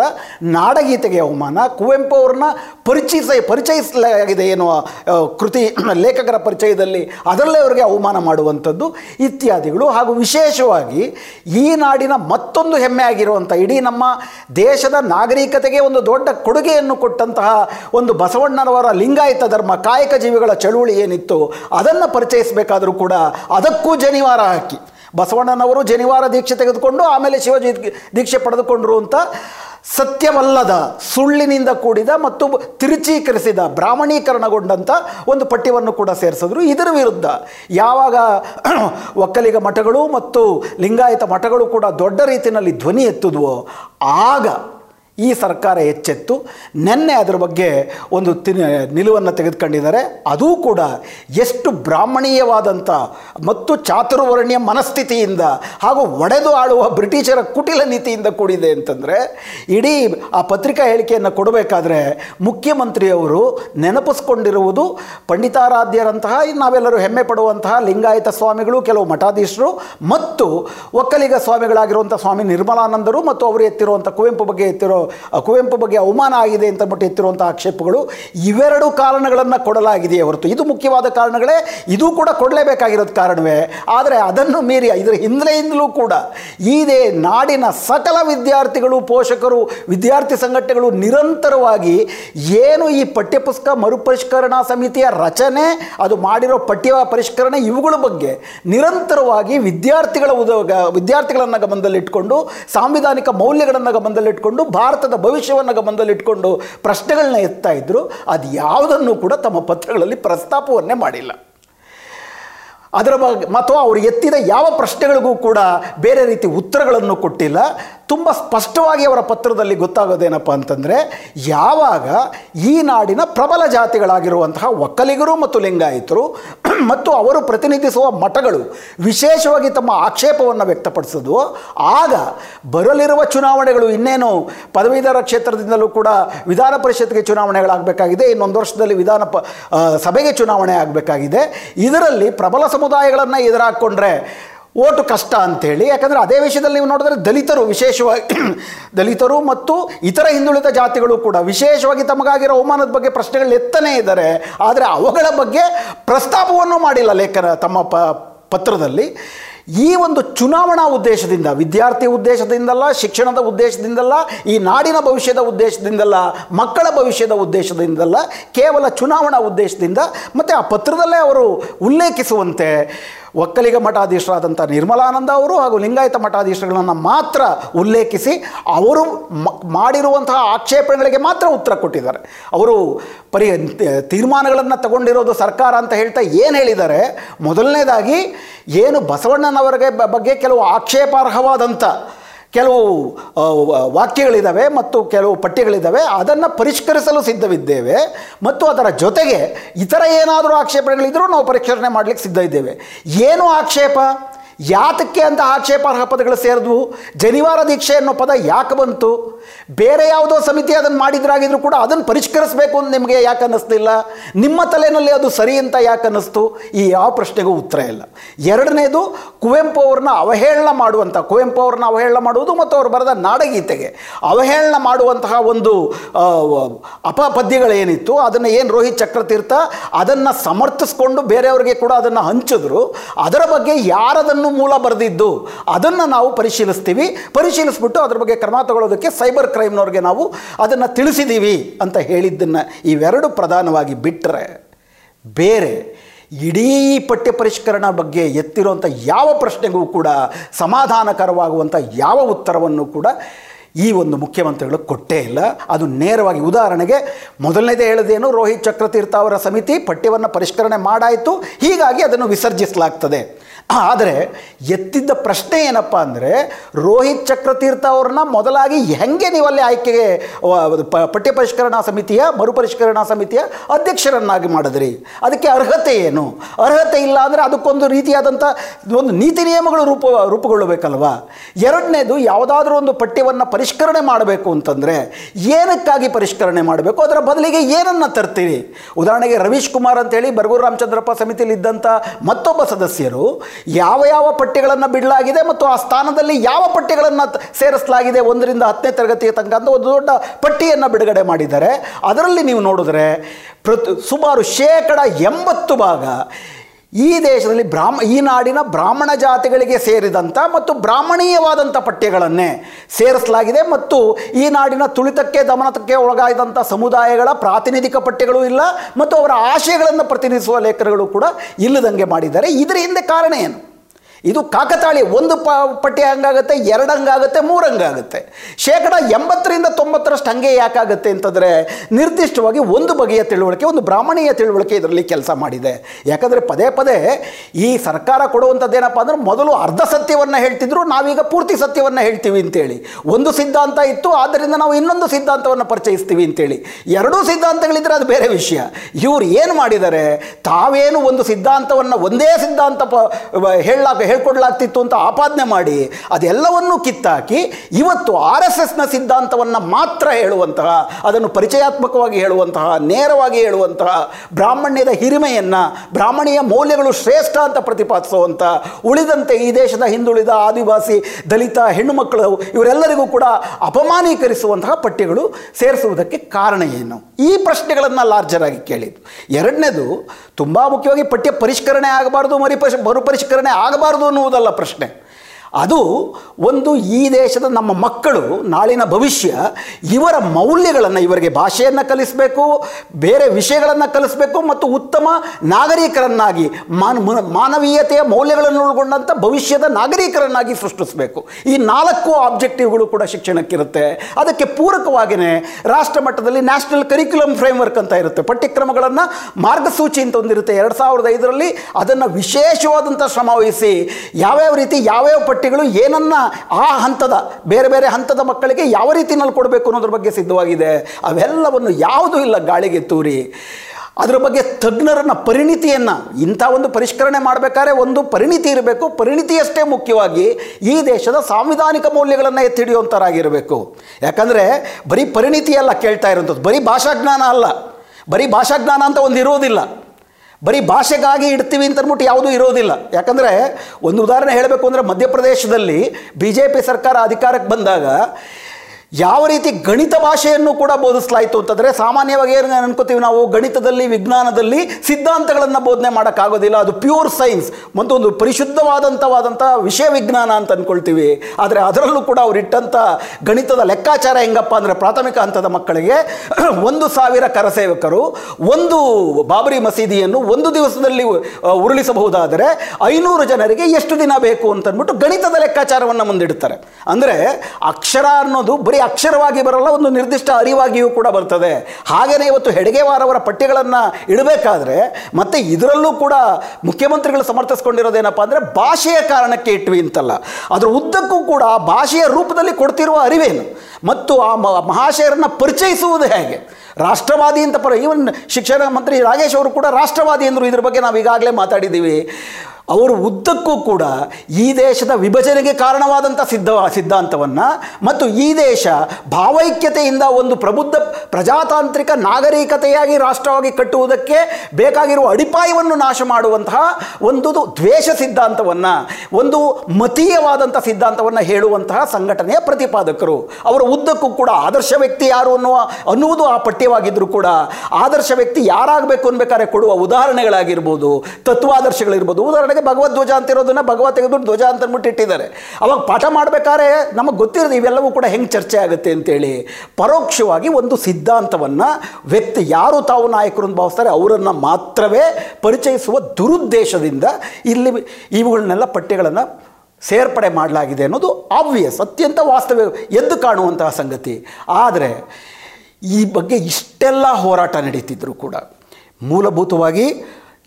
ನಾಡಗೀತೆಗೆ ಅವಮಾನ. ಕುವೆಂಪು ಅವ್ರನ್ನ ಪರಿಚಯಿಸ, ಪರಿಚಯಿಸಲಾಗಿದೆ ಎನ್ನುವ ಕೃತಿ, [clears throat] ಲೇಖಕರ ಪರಿಚಯದಲ್ಲಿ ಅದರಲ್ಲೇ ಅವರಿಗೆ ಅವಮಾನ ಮಾಡುವಂಥದ್ದು ಇತ್ಯಾದಿಗಳು. ಹಾಗೂ ವಿಶೇಷವಾಗಿ ಈ ನಾಡಿನ ಮತ್ತೊಂದು ಹೆಮ್ಮೆ ಆಗಿರುವಂಥ ಇಡೀ ನಮ್ಮ ದೇಶದ ನಾಗರಿಕತೆಗೆ ಒಂದು ದೊಡ್ಡ ಕೊಡುಗೆಯನ್ನು ಕೊಟ್ಟಂತಹ ಒಂದು ಬಸವಣ್ಣನವರ ಲಿಂಗಾಯತ ಧರ್ಮ, ಕಾಯಕ ಜೀವಿಗಳ ಚಳುವಳಿ ಏನಿತ್ತು ಅದನ್ನು ಪರಿಚಯಿಸಬೇಕಾದರೂ ಕೂಡ ಅದಕ್ಕೂ ಜನಿವಾರ ಹಾಕಿ. ಬಸವಣ್ಣನವರು ಜನಿವಾರ ದೀಕ್ಷೆ ತೆಗೆದುಕೊಂಡು ಆಮೇಲೆ ಶಿವಜಿ ದೀಕ್ಷೆ ಪಡೆದುಕೊಂಡ್ರು ಅಂತ ಸತ್ಯವಲ್ಲದ, ಸುಳ್ಳಿನಿಂದ ಕೂಡಿದ ಮತ್ತು ತಿರುಚೀಕರಿಸಿದ ಬ್ರಾಹ್ಮಣೀಕರಣಗೊಂಡಂಥ ಒಂದು ಪಠ್ಯವನ್ನು ಕೂಡ ಸೇರಿಸಿದ್ರು. ಇದರ ವಿರುದ್ಧ ಯಾವಾಗ [clears throat] ಒಕ್ಕಲಿಗ ಮಠಗಳು ಮತ್ತು ಲಿಂಗಾಯತ ಮಠಗಳು ಕೂಡ ದೊಡ್ಡ ರೀತಿಯಲ್ಲಿ ಧ್ವನಿ ಎತ್ತಿದ್ವೋ, ಆಗ ಈ ಸರ್ಕಾರ ಎಚ್ಚೆತ್ತು. ನಿನ್ನೆ ಅದರ ಬಗ್ಗೆ ಒಂದು ತಿ, ನಿಲುವನ್ನು ತೆಗೆದುಕೊಂಡಿದ್ದಾರೆ. ಅದೂ ಕೂಡ ಎಷ್ಟು ಬ್ರಾಹ್ಮಣೀಯವಾದಂಥ ಮತ್ತು ಚಾತುರ್ವರ್ಣ್ಯ ಮನಸ್ಥಿತಿಯಿಂದ ಹಾಗೂ ಒಡೆದು ಆಳುವ ಬ್ರಿಟಿಷರ ಕುಟಿಲ ನೀತಿಯಿಂದ ಕೂಡಿದೆ ಅಂತಂದರೆ, ಇಡೀ ಆ ಪತ್ರಿಕಾ ಹೇಳಿಕೆಯನ್ನು ಕೊಡಬೇಕಾದ್ರೆ ಮುಖ್ಯಮಂತ್ರಿಯವರು ನೆನಪಿಸ್ಕೊಂಡಿರುವುದು ಪಂಡಿತಾರಾಧ್ಯರಂತಹ ನಾವೆಲ್ಲರೂ ಹೆಮ್ಮೆ ಪಡುವಂತಹ ಲಿಂಗಾಯತ ಸ್ವಾಮಿಗಳು, ಕೆಲವು ಮಠಾಧೀಶರು ಮತ್ತು ಒಕ್ಕಲಿಗ ಸ್ವಾಮಿಗಳಾಗಿರುವಂಥ ಸ್ವಾಮಿ ನಿರ್ಮಲಾನಂದರು ಮತ್ತು ಅವರು ಎತ್ತಿರುವಂಥ ಕುವೆಂಪು ಬಗ್ಗೆ ಎತ್ತಿರೋ ಕುವೆಂಪು ಬಗ್ಗೆ ಅವಮಾನ ಆಗಿದೆ ಅಂತ ಮಟ್ಟ ಎತ್ತಿರುವಂಥ ಆಕ್ಷೇಪಗಳು ಇವೆರಡು ಕಾರಣಗಳನ್ನು ಕೊಡಲಾಗಿದೆಯೇ ಹೊರತು. ಇದು ಮುಖ್ಯವಾದ ಕಾರಣಗಳೇ, ಇದು ಕೂಡ ಕೊಡಲೇಬೇಕಾಗಿರೋದು ಕಾರಣವೇ. ಆದರೆ ಅದನ್ನು ಮೀರಿ ಇದರ ಹಿನ್ನೆಲೆಯಿಂದಲೂ ಕೂಡ ಇದೇ ನಾಡಿನ ಸಕಲ ವಿದ್ಯಾರ್ಥಿಗಳು, ಪೋಷಕರು, ವಿದ್ಯಾರ್ಥಿ ಸಂಘಟನೆಗಳು ನಿರಂತರವಾಗಿ ಏನು ಈ ಪಠ್ಯಪುಸ್ತಕ ಮರುಪರಿಷ್ಕರಣಾ ಸಮಿತಿಯ ರಚನೆ, ಅದು ಮಾಡಿರೋ ಪಠ್ಯ ಪರಿಷ್ಕರಣೆ ಇವುಗಳ ಬಗ್ಗೆ ನಿರಂತರವಾಗಿ ವಿದ್ಯಾರ್ಥಿಗಳ ಉದ ವಿದ್ಯಾರ್ಥಿಗಳನ್ನು ಗಮನದಲ್ಲಿಟ್ಕೊಂಡು ಸಾಂವಿಧಾನಿಕ ಮೌಲ್ಯಗಳನ್ನು ಗಮನದಲ್ಲಿಟ್ಕೊಂಡು ಭಾರತದ ಭವಿಷ್ಯವನ್ನು ಗಮನದಲ್ಲಿಟ್ಕೊಂಡು ಪ್ರಶ್ನೆಗಳನ್ನ ಎತ್ತಾ ಇದ್ದರು ಅದು ಯಾವುದನ್ನು ಕೂಡ ತಮ್ಮ ಪತ್ರಗಳಲ್ಲಿ ಪ್ರಸ್ತಾಪವನ್ನೇ ಮಾಡಿಲ್ಲ. ಅದರ ಬಗ್ಗೆ ಮತ್ತು ಅವರು ಎತ್ತಿದ ಯಾವ ಪ್ರಶ್ನೆಗಳಿಗೂ ಕೂಡ ಬೇರೆ ರೀತಿ ಉತ್ತರಗಳನ್ನು ಕೊಟ್ಟಿಲ್ಲ. ತುಂಬ ಸ್ಪಷ್ಟವಾಗಿ ಅವರ ಪತ್ರದಲ್ಲಿ ಗೊತ್ತಾಗೋದೇನಪ್ಪ ಅಂತಂದರೆ, ಯಾವಾಗ ಈ ನಾಡಿನ ಪ್ರಬಲ ಜಾತಿಗಳಾಗಿರುವಂತಹ ಒಕ್ಕಲಿಗರು ಮತ್ತು ಲಿಂಗಾಯಿತರು [clears throat] ಮತ್ತು ಅವರು ಪ್ರತಿನಿಧಿಸುವ ಮಠಗಳು ವಿಶೇಷವಾಗಿ ತಮ್ಮ ಆಕ್ಷೇಪವನ್ನು ವ್ಯಕ್ತಪಡಿಸೋದು ಆಗ ಬರಲಿರುವ ಚುನಾವಣೆಗಳು ಇನ್ನೇನು ಪದವೀಧರ ಕ್ಷೇತ್ರದಿಂದಲೂ ಕೂಡ ವಿಧಾನ ಪರಿಷತ್ಗೆ ಚುನಾವಣೆಗಳಾಗಬೇಕಾಗಿದೆ, ಇನ್ನೊಂದು ವರ್ಷದಲ್ಲಿ ವಿಧಾನ ಸಭೆಗೆ ಚುನಾವಣೆ ಆಗಬೇಕಾಗಿದೆ. ಇದರಲ್ಲಿ ಪ್ರಬಲ ಸಮುದಾಯಗಳನ್ನು ಎದುರಾಕೊಂಡ್ರೆ ಓಟು ಕಷ್ಟ ಅಂಥೇಳಿ ಯಾಕಂದರೆ ಅದೇ ವಿಷಯದಲ್ಲಿ ನೀವು ನೋಡಿದ್ರೆ ದಲಿತರು ವಿಶೇಷವಾಗಿ, [clears throat] ದಲಿತರು ಮತ್ತು ಇತರ ಹಿಂದುಳಿದ ಜಾತಿಗಳು ಕೂಡ ವಿಶೇಷವಾಗಿ ತಮಗಾಗಿರೋ ಅವಮಾನದ ಬಗ್ಗೆ ಪ್ರಶ್ನೆಗಳು ಎತ್ತನೇ ಇದ್ದಾರೆ. ಆದರೆ ಅವುಗಳ ಬಗ್ಗೆ ಪ್ರಸ್ತಾಪವನ್ನು ಮಾಡಿಲ್ಲ ಲೇಖನ ತಮ್ಮ ಪ, ಪತ್ರದಲ್ಲಿ. ಈ ಒಂದು ಚುನಾವಣಾ ಉದ್ದೇಶದಿಂದ, ವಿದ್ಯಾರ್ಥಿ ಉದ್ದೇಶದಿಂದಲ್ಲ, ಶಿಕ್ಷಣದ ಉದ್ದೇಶದಿಂದಲ್ಲ, ಈ ನಾಡಿನ ಭವಿಷ್ಯದ ಉದ್ದೇಶದಿಂದಲ್ಲ, ಮಕ್ಕಳ ಭವಿಷ್ಯದ ಉದ್ದೇಶದಿಂದಲ್ಲ, ಕೇವಲ ಚುನಾವಣಾ ಉದ್ದೇಶದಿಂದ, ಮತ್ತು ಆ ಪತ್ರದಲ್ಲೇ ಅವರು ಉಲ್ಲೇಖಿಸುವಂತೆ ಒಕ್ಕಲಿಗ ಮಠಾಧೀಶರಾದಂಥ ನಿರ್ಮಲಾನಂದ ಅವರು ಹಾಗೂ ಲಿಂಗಾಯತ ಮಠಾಧೀಶರುಗಳನ್ನು ಮಾತ್ರ ಉಲ್ಲೇಖಿಸಿ ಅವರು ಮಾಡಿರುವಂತಹ ಆಕ್ಷೇಪಣೆಗಳಿಗೆ ಮಾತ್ರ ಉತ್ತರ ಕೊಟ್ಟಿದ್ದಾರೆ. ಅವರು ಪರಿ, ತೀರ್ಮಾನಗಳನ್ನು ತಗೊಂಡಿರೋದು ಸರ್ಕಾರ ಅಂತ ಹೇಳ್ತಾ ಏನು ಹೇಳಿದ್ದಾರೆ? ಮೊದಲನೇದಾಗಿ ಏನು ಬಸವಣ್ಣನವರಿಗೆ ಬಗ್ಗೆ ಕೆಲವು ಆಕ್ಷೇಪಾರ್ಹವಾದಂಥ ಕೆಲವು ವಾಕ್ಯಗಳಿದ್ದಾವೆ ಮತ್ತು ಕೆಲವು ಪಠ್ಯಗಳಿದ್ದಾವೆ ಅದನ್ನು ಪರಿಷ್ಕರಿಸಲು ಸಿದ್ಧವಿದ್ದೇವೆ. ಮತ್ತು ಅದರ ಜೊತೆಗೆ ಇತರ ಏನಾದರೂ ಆಕ್ಷೇಪಣೆಗಳಿದ್ದರೂ ನಾವು ಪರಿಷ್ಕರಣೆ ಮಾಡಲಿಕ್ಕೆ ಸಿದ್ಧ ಇದ್ದೇವೆ. ಏನು ಆಕ್ಷೇಪ? ಯಾತಕ್ಕೆ ಅಂತ ಆಕ್ಷೇಪಾರ್ಹ ಪದಗಳು ಸೇರಿದ್ವು? ಜನಿವಾರ ದೀಕ್ಷೆ ಅನ್ನೋ ಪದ ಯಾಕೆ ಬಂತು? ಬೇರೆ ಯಾವುದೋ ಸಮಿತಿ ಅದನ್ನು ಮಾಡಿದ್ರಾಗಿದ್ರು ಕೂಡ ಅದನ್ನು ಪರಿಷ್ಕರಿಸಬೇಕು ಅಂತ ನಿಮಗೆ ಯಾಕೆ ಅನ್ನಿಸ್ತಿಲ್ಲ ನಿಮ್ಮ ತಲೆಯಲ್ಲಿ ಅದು ಸರಿ ಅಂತ ಯಾಕೆ ಅನ್ನಿಸ್ತು? ಈ ಯಾವ ಪ್ರಶ್ನೆಗೂ ಉತ್ತರ ಇಲ್ಲ. ಎರಡನೇದು, ಕುವೆಂಪು ಅವ್ರನ್ನ ಅವಹೇಳನ ಮಾಡುವಂಥ, ಕುವೆಂಪು ಅವ್ರನ್ನ ಅವಹೇಳನ ಮಾಡುವುದು ಮತ್ತು ಅವರು ಬರೆದ ನಾಡಗೀತೆಗೆ. ಅವಹೇಳನ ಮಾಡುವಂತಹ ಒಂದು ಅಪಪದ್ಯಗಳೇನಿತ್ತು ಅದನ್ನು ಏನು ರೋಹಿತ್ ಚಕ್ರತೀರ್ಥ, ಅದನ್ನು ಸಮರ್ಥಿಸ್ಕೊಂಡು ಬೇರೆಯವರಿಗೆ ಕೂಡ ಅದನ್ನು ಹಂಚಿದ್ರು. ಅದರ ಬಗ್ಗೆ ಯಾರದನ್ನು ಮೂಲ ಬರೆದಿದ್ದು, ಅದನ್ನು ನಾವು ಪರಿಶೀಲಿಸ್ತೀವಿ. ಪರಿಶೀಲಿಸ್ಬಿಟ್ಟು ಅದ್ರ ಬಗ್ಗೆ ಕ್ರಮ ತಗೊಳ್ಳೋದಕ್ಕೆ ಸೈಬರ್ ಕ್ರೈಮ್ನವ್ರಿಗೆ ನಾವು ಅದನ್ನು ತಿಳಿಸಿದ್ದೀವಿ ಅಂತ ಹೇಳಿದ್ದನ್ನು ಇವೆರಡು ಪ್ರಧಾನವಾಗಿ ಬಿಟ್ಟರೆ ಬೇರೆ ಇಡೀ ಪಠ್ಯ ಪರಿಷ್ಕರಣ ಬಗ್ಗೆ ಎತ್ತಿರುವಂಥ ಯಾವ ಪ್ರಶ್ನೆಗೂ ಕೂಡ, ಸಮಾಧಾನಕರವಾಗುವಂಥ ಯಾವ ಉತ್ತರವನ್ನು ಕೂಡ ಈ ಒಂದು ಮುಖ್ಯಮಂತ್ರಿಗಳು ಕೊಟ್ಟೇ ಇಲ್ಲ. ಅದು ನೇರವಾಗಿ ಉದಾಹರಣೆಗೆ, ಮೊದಲನೇದೇ ಹೇಳಿದೇನು, ರೋಹಿತ್ ಚಕ್ರತೀರ್ಥ ಅವರ ಸಮಿತಿ ಪಠ್ಯವನ್ನು ಪರಿಷ್ಕರಣೆ ಮಾಡಾಯಿತು, ಹೀಗಾಗಿ ಅದನ್ನು ವಿಸರ್ಜಿಸಲಾಗ್ತದೆ. ಆದರೆ ಎತ್ತಿದ್ದ ಪ್ರಶ್ನೆ ಏನಪ್ಪ ಅಂದರೆ ರೋಹಿತ್ ಚಕ್ರತೀರ್ಥ ಅವ್ರನ್ನ ಮೊದಲಾಗಿ ಹೆಂಗೆ ನೀವಲ್ಲಿ ಆಯ್ಕೆಗೆ ಪಠ್ಯ ಪರಿಷ್ಕರಣಾ ಸಮಿತಿಯ ಮರುಪರಿಷ್ಕರಣಾ ಸಮಿತಿಯ ಅಧ್ಯಕ್ಷರನ್ನಾಗಿ ಮಾಡಿದ್ರಿ? ಅದಕ್ಕೆ ಅರ್ಹತೆ ಏನು? ಅರ್ಹತೆ ಇಲ್ಲ ಅಂದರೆ ಅದಕ್ಕೊಂದು ರೀತಿಯಾದಂಥ ಒಂದು ನೀತಿ ನಿಯಮಗಳು ರೂಪ, ರೂಪುಗೊಳ್ಳಬೇಕಲ್ವಾ? ಎರಡನೇದು ಯಾವುದಾದ್ರೂ ಒಂದು ಪಠ್ಯವನ್ನು ಪರಿಷ್ಕರಣೆ ಮಾಡಬೇಕು ಅಂತಂದರೆ ಏನಕ್ಕಾಗಿ ಪರಿಷ್ಕರಣೆ ಮಾಡಬೇಕು? ಅದರ ಬದಲಿಗೆ ಏನನ್ನು ತರ್ತೀರಿ? ಉದಾಹರಣೆಗೆ ರವೀಶ್ ಕುಮಾರ್ ಅಂತೇಳಿ ಬರಗೂರು ರಾಮಚಂದ್ರಪ್ಪ ಸಮಿತಿಯಲ್ಲಿ ಇದ್ದಂಥ ಮತ್ತೊಬ್ಬ ಸದಸ್ಯರು ಯಾವ ಯಾವ ಪಠ್ಯಗಳನ್ನು ಬಿಡಲಾಗಿದೆ ಮತ್ತು ಆ ಸ್ಥಾನದಲ್ಲಿ ಯಾವ ಪಠ್ಯಗಳನ್ನು ತ- ಸೇರಿಸಲಾಗಿದೆ ಒಂದರಿಂದ ಹತ್ತನೇ ತರಗತಿಯ ತನಕ ಅಂತ ಒಂದು ದೊಡ್ಡ ಪಟ್ಟಿಯನ್ನು ಬಿಡುಗಡೆ ಮಾಡಿದ್ದಾರೆ. ಅದರಲ್ಲಿ ನೀವು ನೋಡಿದ್ರೆ ಪ್ರತಿ, ಸುಮಾರು ಶೇಕಡ ಎಂಬತ್ತು ಭಾಗ ಈ ದೇಶದಲ್ಲಿ ಬ್ರಾಹ್ಮ, ಈ ನಾಡಿನ ಬ್ರಾಹ್ಮಣ ಜಾತಿಗಳಿಗೆ ಸೇರಿದಂಥ ಮತ್ತು ಬ್ರಾಹ್ಮಣೀಯವಾದಂಥ ಪಠ್ಯಗಳನ್ನೇ ಸೇರಿಸಲಾಗಿದೆ ಮತ್ತು ಈ ನಾಡಿನ ತುಳಿತಕ್ಕೆ ದಮನಕ್ಕೆ ಒಳಗಾದಂಥ ಸಮುದಾಯಗಳ ಪ್ರಾತಿನಿಧಿಕ ಪಠ್ಯಗಳು ಇಲ್ಲ ಮತ್ತು ಅವರ ಆಶಯಗಳನ್ನು ಪ್ರತಿನಿಧಿಸುವ ಲೇಖನಗಳು ಕೂಡ ಇಲ್ಲದಂಗೆ ಮಾಡಿದ್ದಾರೆ. ಇದರ ಹಿಂದೆ ಕಾರಣ ಏನು? ಇದು ಕಾಕತಾಳಿ ಒಂದು ಪ ಪಟ್ಟಿ ಹಂಗಾಗುತ್ತೆ, ಎರಡು ಹಂಗಾಗುತ್ತೆ, ಮೂರು ಹಂಗಾಗುತ್ತೆ. ಶೇಕಡ ಎಂಬತ್ತರಿಂದ ತೊಂಬತ್ತರಷ್ಟು ಹಂಗೆ ಯಾಕಾಗುತ್ತೆ ಅಂತಂದರೆ, ನಿರ್ದಿಷ್ಟವಾಗಿ ಒಂದು ಬಗೆಯ ತಿಳುವಳಿಕೆ, ಒಂದು ಬ್ರಾಹ್ಮಣೀಯ ತಿಳುವಳಿಕೆ ಇದರಲ್ಲಿ ಕೆಲಸ ಮಾಡಿದೆ. ಯಾಕಂದರೆ ಪದೇ ಪದೇ ಈ ಸರ್ಕಾರ ಕೊಡುವಂಥದ್ದೇನಪ್ಪ ಅಂದ್ರೆ, ಮೊದಲು ಅರ್ಧ ಸತ್ಯವನ್ನು ಹೇಳ್ತಿದ್ರು, ನಾವೀಗ ಪೂರ್ತಿ ಸತ್ಯವನ್ನು ಹೇಳ್ತೀವಿ ಅಂತೇಳಿ. ಒಂದು ಸಿದ್ಧಾಂತ ಇತ್ತು ಆದ್ದರಿಂದ ನಾವು ಇನ್ನೊಂದು ಸಿದ್ಧಾಂತವನ್ನು ಪರಿಚಯಿಸ್ತೀವಿ ಅಂತೇಳಿ. ಎರಡೂ ಸಿದ್ಧಾಂತಗಳಿದ್ರೆ ಅದು ಬೇರೆ ವಿಷಯ. ಇವ್ರು ಏನು ಮಾಡಿದ್ದಾರೆ ತಾವೇನು ಒಂದು ಸಿದ್ಧಾಂತವನ್ನು ಒಂದೇ ಸಿದ್ಧಾಂತ ಪ ಹೇಳಲಾಗ ಹೇಳ್ಕೊಡ್ಲಾಗ್ತಿತ್ತು ಅಂತ ಆಪಾದನೆ ಮಾಡಿ ಅದೆಲ್ಲವನ್ನೂ ಕಿತ್ತಾಕಿ ಇವತ್ತು ಆರ್ ಎಸ್ ಎಸ್ನ ಸಿದ್ಧಾಂತವನ್ನು ಮಾತ್ರ ಹೇಳುವಂತಹ, ಅದನ್ನು ಪರಿಚಯಾತ್ಮಕವಾಗಿ ಹೇಳುವಂತಹ, ನೇರವಾಗಿ ಹೇಳುವಂತಹ ಬ್ರಾಹ್ಮಣ್ಯದ ಹಿರಿಮೆಯನ್ನು, ಬ್ರಾಹ್ಮಣೀಯ ಮೌಲ್ಯಗಳು ಶ್ರೇಷ್ಠ ಅಂತ ಪ್ರತಿಪಾದಿಸುವಂಥ ಉಳಿದಂತೆ ಈ ದೇಶದ ಹಿಂದುಳಿದ ಆದಿವಾಸಿ, ದಲಿತ, ಹೆಣ್ಣು ಮಕ್ಕಳು, ಇವರೆಲ್ಲರಿಗೂ ಕೂಡ ಅಪಮಾನೀಕರಿಸುವಂತಹ ಪಠ್ಯಗಳು ಸೇರಿಸುವುದಕ್ಕೆ ಕಾರಣ ಏನು? ಈ ಪ್ರಶ್ನೆಗಳನ್ನು ಲಾರ್ಜರ್ ಆಗಿ ಕೇಳಿದ್ದು. ಎರಡನೇದು, ತುಂಬ ಮುಖ್ಯವಾಗಿ ಪಠ್ಯ ಪರಿಷ್ಕರಣೆ ಆಗಬಾರ್ದು ಮರಿ ಪರಿ ಮರುಪರಿಷ್ಕರಣೆ ಆಗಬಾರ್ದು ಅನ್ನುವುದಲ್ಲ ಪ್ರಶ್ನೆ. ಅದು ಒಂದು ಈ ದೇಶದ ನಮ್ಮ ಮಕ್ಕಳು, ನಾಳಿನ ಭವಿಷ್ಯ, ಇವರ ಮೌಲ್ಯಗಳನ್ನು ಇವರಿಗೆ ಭಾಷೆಯನ್ನು ಕಲಿಸಬೇಕು, ಬೇರೆ ವಿಷಯಗಳನ್ನು ಕಲಿಸಬೇಕು ಮತ್ತು ಉತ್ತಮ ನಾಗರಿಕರನ್ನಾಗಿ ಮಾನವೀಯತೆಯ ಮೌಲ್ಯಗಳನ್ನು ಒಳಗೊಂಡಂಥ ಭವಿಷ್ಯದ ನಾಗರಿಕರನ್ನಾಗಿ ಸೃಷ್ಟಿಸಬೇಕು. ಈ ನಾಲ್ಕು ಆಬ್ಜೆಕ್ಟಿವ್ಗಳು ಕೂಡ ಶಿಕ್ಷಣಕ್ಕಿರುತ್ತೆ. ಅದಕ್ಕೆ ಪೂರಕವಾಗಿಯೇ ರಾಷ್ಟ್ರ ಮಟ್ಟದಲ್ಲಿ ನ್ಯಾಷನಲ್ ಕರಿಕ್ಯುಲಮ್ ಫ್ರೇಮ್ವರ್ಕ್ ಅಂತ ಇರುತ್ತೆ. ಪಠ್ಯಕ್ರಮಗಳನ್ನು ಮಾರ್ಗಸೂಚಿ ಅಂತ ಒಂದಿರುತ್ತೆ. ಎರಡು ಸಾವಿರದ ಐದರಲ್ಲಿ ಅದನ್ನು ವಿಶೇಷವಾದಂಥ ಶ್ರಮ ವಹಿಸಿ, ಯಾವ್ಯಾವ ರೀತಿ, ಯಾವ್ಯಾವ ಪಠ್ಯಗಳು ಏನನ್ನ ಆ ಹಂತದ, ಬೇರೆ ಬೇರೆ ಹಂತದ ಮಕ್ಕಳಿಗೆ ಯಾವ ರೀತಿಯಲ್ಲಿ ಕೊಡಬೇಕು ಅನ್ನೋದ್ರ ಬಗ್ಗೆ ಸಿದ್ಧವಾಗಿದೆ. ಅವೆಲ್ಲವನ್ನು ಯಾವುದೂ ಇಲ್ಲ ಗಾಳಿಗೆ ತೂರಿ. ಅದರ ಬಗ್ಗೆ ತಜ್ಞರನ್ನ ಪರಿಣಿತಿಯನ್ನು, ಇಂಥ ಒಂದು ಪರಿಷ್ಕರಣೆ ಮಾಡಬೇಕಾದ್ರೆ ಒಂದು ಪರಿಣಿತಿ ಇರಬೇಕು. ಪರಿಣಿತಿಯಷ್ಟೇ ಮುಖ್ಯವಾಗಿ ಈ ದೇಶದ ಸಾಂವಿಧಾನಿಕ ಮೌಲ್ಯಗಳನ್ನು ಎತ್ತಿ ಹಿಡಿಯುವಂಥರಾಗಿರಬೇಕು ಯಾಕಂದರೆ ಬರೀ ಪರಿಣಿತಿಯಲ್ಲ ಕೇಳ್ತಾ ಇರೋಂಥದ್ದು. ಬರೀ ಭಾಷಾಜ್ಞಾನ ಅಲ್ಲ. ಬರೀ ಭಾಷಾಜ್ಞಾನ ಅಂತ ಒಂದು ಇರೋದಿಲ್ಲ. ಬರೀ ಭಾಷೆಗಾಗಿ ಇಡ್ತೀವಿ ಅಂತ ಅಂದ್ಬಿಟ್ಟು ಯಾವುದೂ ಇರೋದಿಲ್ಲ. ಯಾಕಂದರೆ ಒಂದು ಉದಾಹರಣೆ ಹೇಳಬೇಕು ಅಂದರೆ ಮಧ್ಯಪ್ರದೇಶದಲ್ಲಿ ಬಿ ಜೆ ಪಿ ಸರ್ಕಾರ ಅಧಿಕಾರಕ್ಕೆ ಬಂದಾಗ ಯಾವ ರೀತಿ ಗಣಿತ ಭಾಷೆಯನ್ನು ಕೂಡ ಬೋಧಿಸಲಾಯಿತು ಅಂತಂದರೆ ಸಾಮಾನ್ಯವಾಗಿ ಏನು ಅನ್ಕೋತೀವಿ ನಾವು ಗಣಿತದಲ್ಲಿ, ವಿಜ್ಞಾನದಲ್ಲಿ ಸಿದ್ಧಾಂತಗಳನ್ನು ಬೋಧನೆ ಮಾಡೋಕ್ಕಾಗೋದಿಲ್ಲ. ಅದು ಪ್ಯೂರ್ ಸೈನ್ಸ್ ಮತ್ತು ಒಂದು ಪರಿಶುದ್ಧವಾದಂಥವಾದಂಥ ವಿಷಯ ವಿಜ್ಞಾನ ಅಂತ ಅಂದ್ಕೊಳ್ತೀವಿ ಆದರೆ ಅದರಲ್ಲೂ ಕೂಡ ಅವ್ರು ಇಟ್ಟಂಥ ಗಣಿತದ ಲೆಕ್ಕಾಚಾರ ಹೆಂಗಪ್ಪ ಅಂದರೆ ಪ್ರಾಥಮಿಕ ಹಂತದ ಮಕ್ಕಳಿಗೆ [clears throat] ಒಂದು ಸಾವಿರ ಕರಸೇವಕರು, ಒಂದು ಬಾಬರಿ ಮಸೀದಿಯನ್ನು ಒಂದು ದಿವಸದಲ್ಲಿ ಉರುಳಿಸಬಹುದಾದರೆ ಐನೂರು ಜನರಿಗೆ ಎಷ್ಟು ದಿನ ಬೇಕು ಅಂತಂದ್ಬಿಟ್ಟು ಗಣಿತದ ಲೆಕ್ಕಾಚಾರವನ್ನು ಮುಂದಿಡ್ತಾರೆ. ಅಂದರೆ ಅಕ್ಷರ ಅನ್ನೋದು ಬರೀ ಅಕ್ಷರವಾಗಿ ಬರಲ್ಲ, ಒಂದು ನಿರ್ದಿಷ್ಟ ಅರಿವಾಗಿಯೂ ಕೂಡ ಬರ್ತದೆ. ಹಾಗೆಯೇ ಇವತ್ತು ಹೆಡಗೆವಾರವರ ಪಠ್ಯಗಳನ್ನು ಇಡಬೇಕಾದ್ರೆ, ಮತ್ತು ಇದರಲ್ಲೂ ಕೂಡ ಮುಖ್ಯಮಂತ್ರಿಗಳು ಸಮರ್ಥಿಸ್ಕೊಂಡಿರೋದೇನಪ್ಪ ಅಂದರೆ ಭಾಷೆಯ ಕಾರಣಕ್ಕೆ ಇಟ್ವಿ ಅಂತಲ್ಲ. ಅದರ ಉದ್ದಕ್ಕೂ ಕೂಡ ಭಾಷೆಯ ರೂಪದಲ್ಲಿ ಕೊಡ್ತಿರುವ ಅರಿವೇನು? ಮತ್ತು ಆ ಮಹಾಶಯರನ್ನು ಪರಿಚಯಿಸುವುದು ಹೇಗೆ? ರಾಷ್ಟ್ರವಾದಿ ಅಂತ ಪರ, ಈವನ್ ಶಿಕ್ಷಣ ಮಂತ್ರಿ ರಾಗೇಶ್ ಅವರು ಕೂಡ ರಾಷ್ಟ್ರವಾದಿ ಎಂದರು ಇದ್ರ ಬಗ್ಗೆ ನಾವು ಈಗಾಗಲೇ ಮಾತಾಡಿದ್ದೀವಿ. ಅವರು ಉದ್ದಕ್ಕೂ ಕೂಡ ಈ ದೇಶದ ವಿಭಜನೆಗೆ ಕಾರಣವಾದಂಥ ಸಿದ್ಧ, ಸಿದ್ಧಾಂತವನ್ನು ಮತ್ತು ಈ ದೇಶ ಭಾವೈಕ್ಯತೆಯಿಂದ ಒಂದು ಪ್ರಬುದ್ಧ ಪ್ರಜಾತಾಂತ್ರಿಕ ನಾಗರಿಕತೆಯಾಗಿ ರಾಷ್ಟ್ರವಾಗಿ ಕಟ್ಟುವುದಕ್ಕೆ ಬೇಕಾಗಿರುವ ಅಡಿಪಾಯವನ್ನು ನಾಶ ಮಾಡುವಂತಹ ಒಂದು ದ್ವೇಷ ಸಿದ್ಧಾಂತವನ್ನು, ಒಂದು ಮತೀಯವಾದಂಥ ಸಿದ್ಧಾಂತವನ್ನು ಹೇಳುವಂತಹ ಸಂಘಟನೆಯ ಪ್ರತಿಪಾದಕರು. ಅವರ ಉದ್ದಕ್ಕೂ ಕೂಡ ಆದರ್ಶ ವ್ಯಕ್ತಿ ಯಾರು ಅನ್ನುವ, ಅನ್ನುವುದು ಆ ಪಠ್ಯವಾಗಿದ್ದರೂ ಕೂಡ ಆದರ್ಶ ವ್ಯಕ್ತಿ ಯಾರಾಗಬೇಕು ಅನ್ಬೇಕಾದ್ರೆ ಕೊಡುವ ಉದಾಹರಣೆಗಳಾಗಿರ್ಬೋದು, ತತ್ವಾದರ್ಶಗಳಿರ್ಬೋದು. ಉದಾಹರಣೆಗೆ ಭಗವದ್ಧ್ವಜ ಅಂತ ಇರೋದನ್ನ ಭಗವತ್ ತೆಗೆದು ಧ್ವಜ ಅಂತ ಅಂದ್ಬಿಟ್ಟು ಇಟ್ಟಿದ್ದಾರೆ. ಅವಾಗ ಪಾಠ ಮಾಡಬೇಕಾದ್ರೆ ನಮಗೆ ಗೊತ್ತಿರೋದು ಇವೆಲ್ಲವೂ ಕೂಡ ಹೆಂಗೆ ಚರ್ಚೆ ಆಗುತ್ತೆ ಅಂತೇಳಿ. ಪರೋಕ್ಷವಾಗಿ ಒಂದು ಸಿದ್ಧಾಂತವನ್ನು ವ್ಯಕ್ತಿ ಯಾರು ತಾವು ನಾಯಕರು ಅಂತ ಭಾವಿಸ್ತಾರೆ ಅವರನ್ನು ಮಾತ್ರವೇ ಪರಿಚಯಿಸುವ ದುರುದ್ದೇಶದಿಂದ ಇಲ್ಲಿ ಇವುಗಳನ್ನೆಲ್ಲ ಪಠ್ಯಗಳನ್ನು ಸೇರ್ಪಡೆ ಮಾಡಲಾಗಿದೆ ಅನ್ನೋದು ಆಬ್ವಿಯಸ್ ಅತ್ಯಂತ ವಾಸ್ತವ ಎದ್ದು ಕಾಣುವಂತಹ ಸಂಗತಿ. ಆದರೆ ಈ ಬಗ್ಗೆ ಇಷ್ಟೆಲ್ಲ ಹೋರಾಟ ನಡೀತಿದ್ರು ಕೂಡ. ಮೂಲಭೂತವಾಗಿ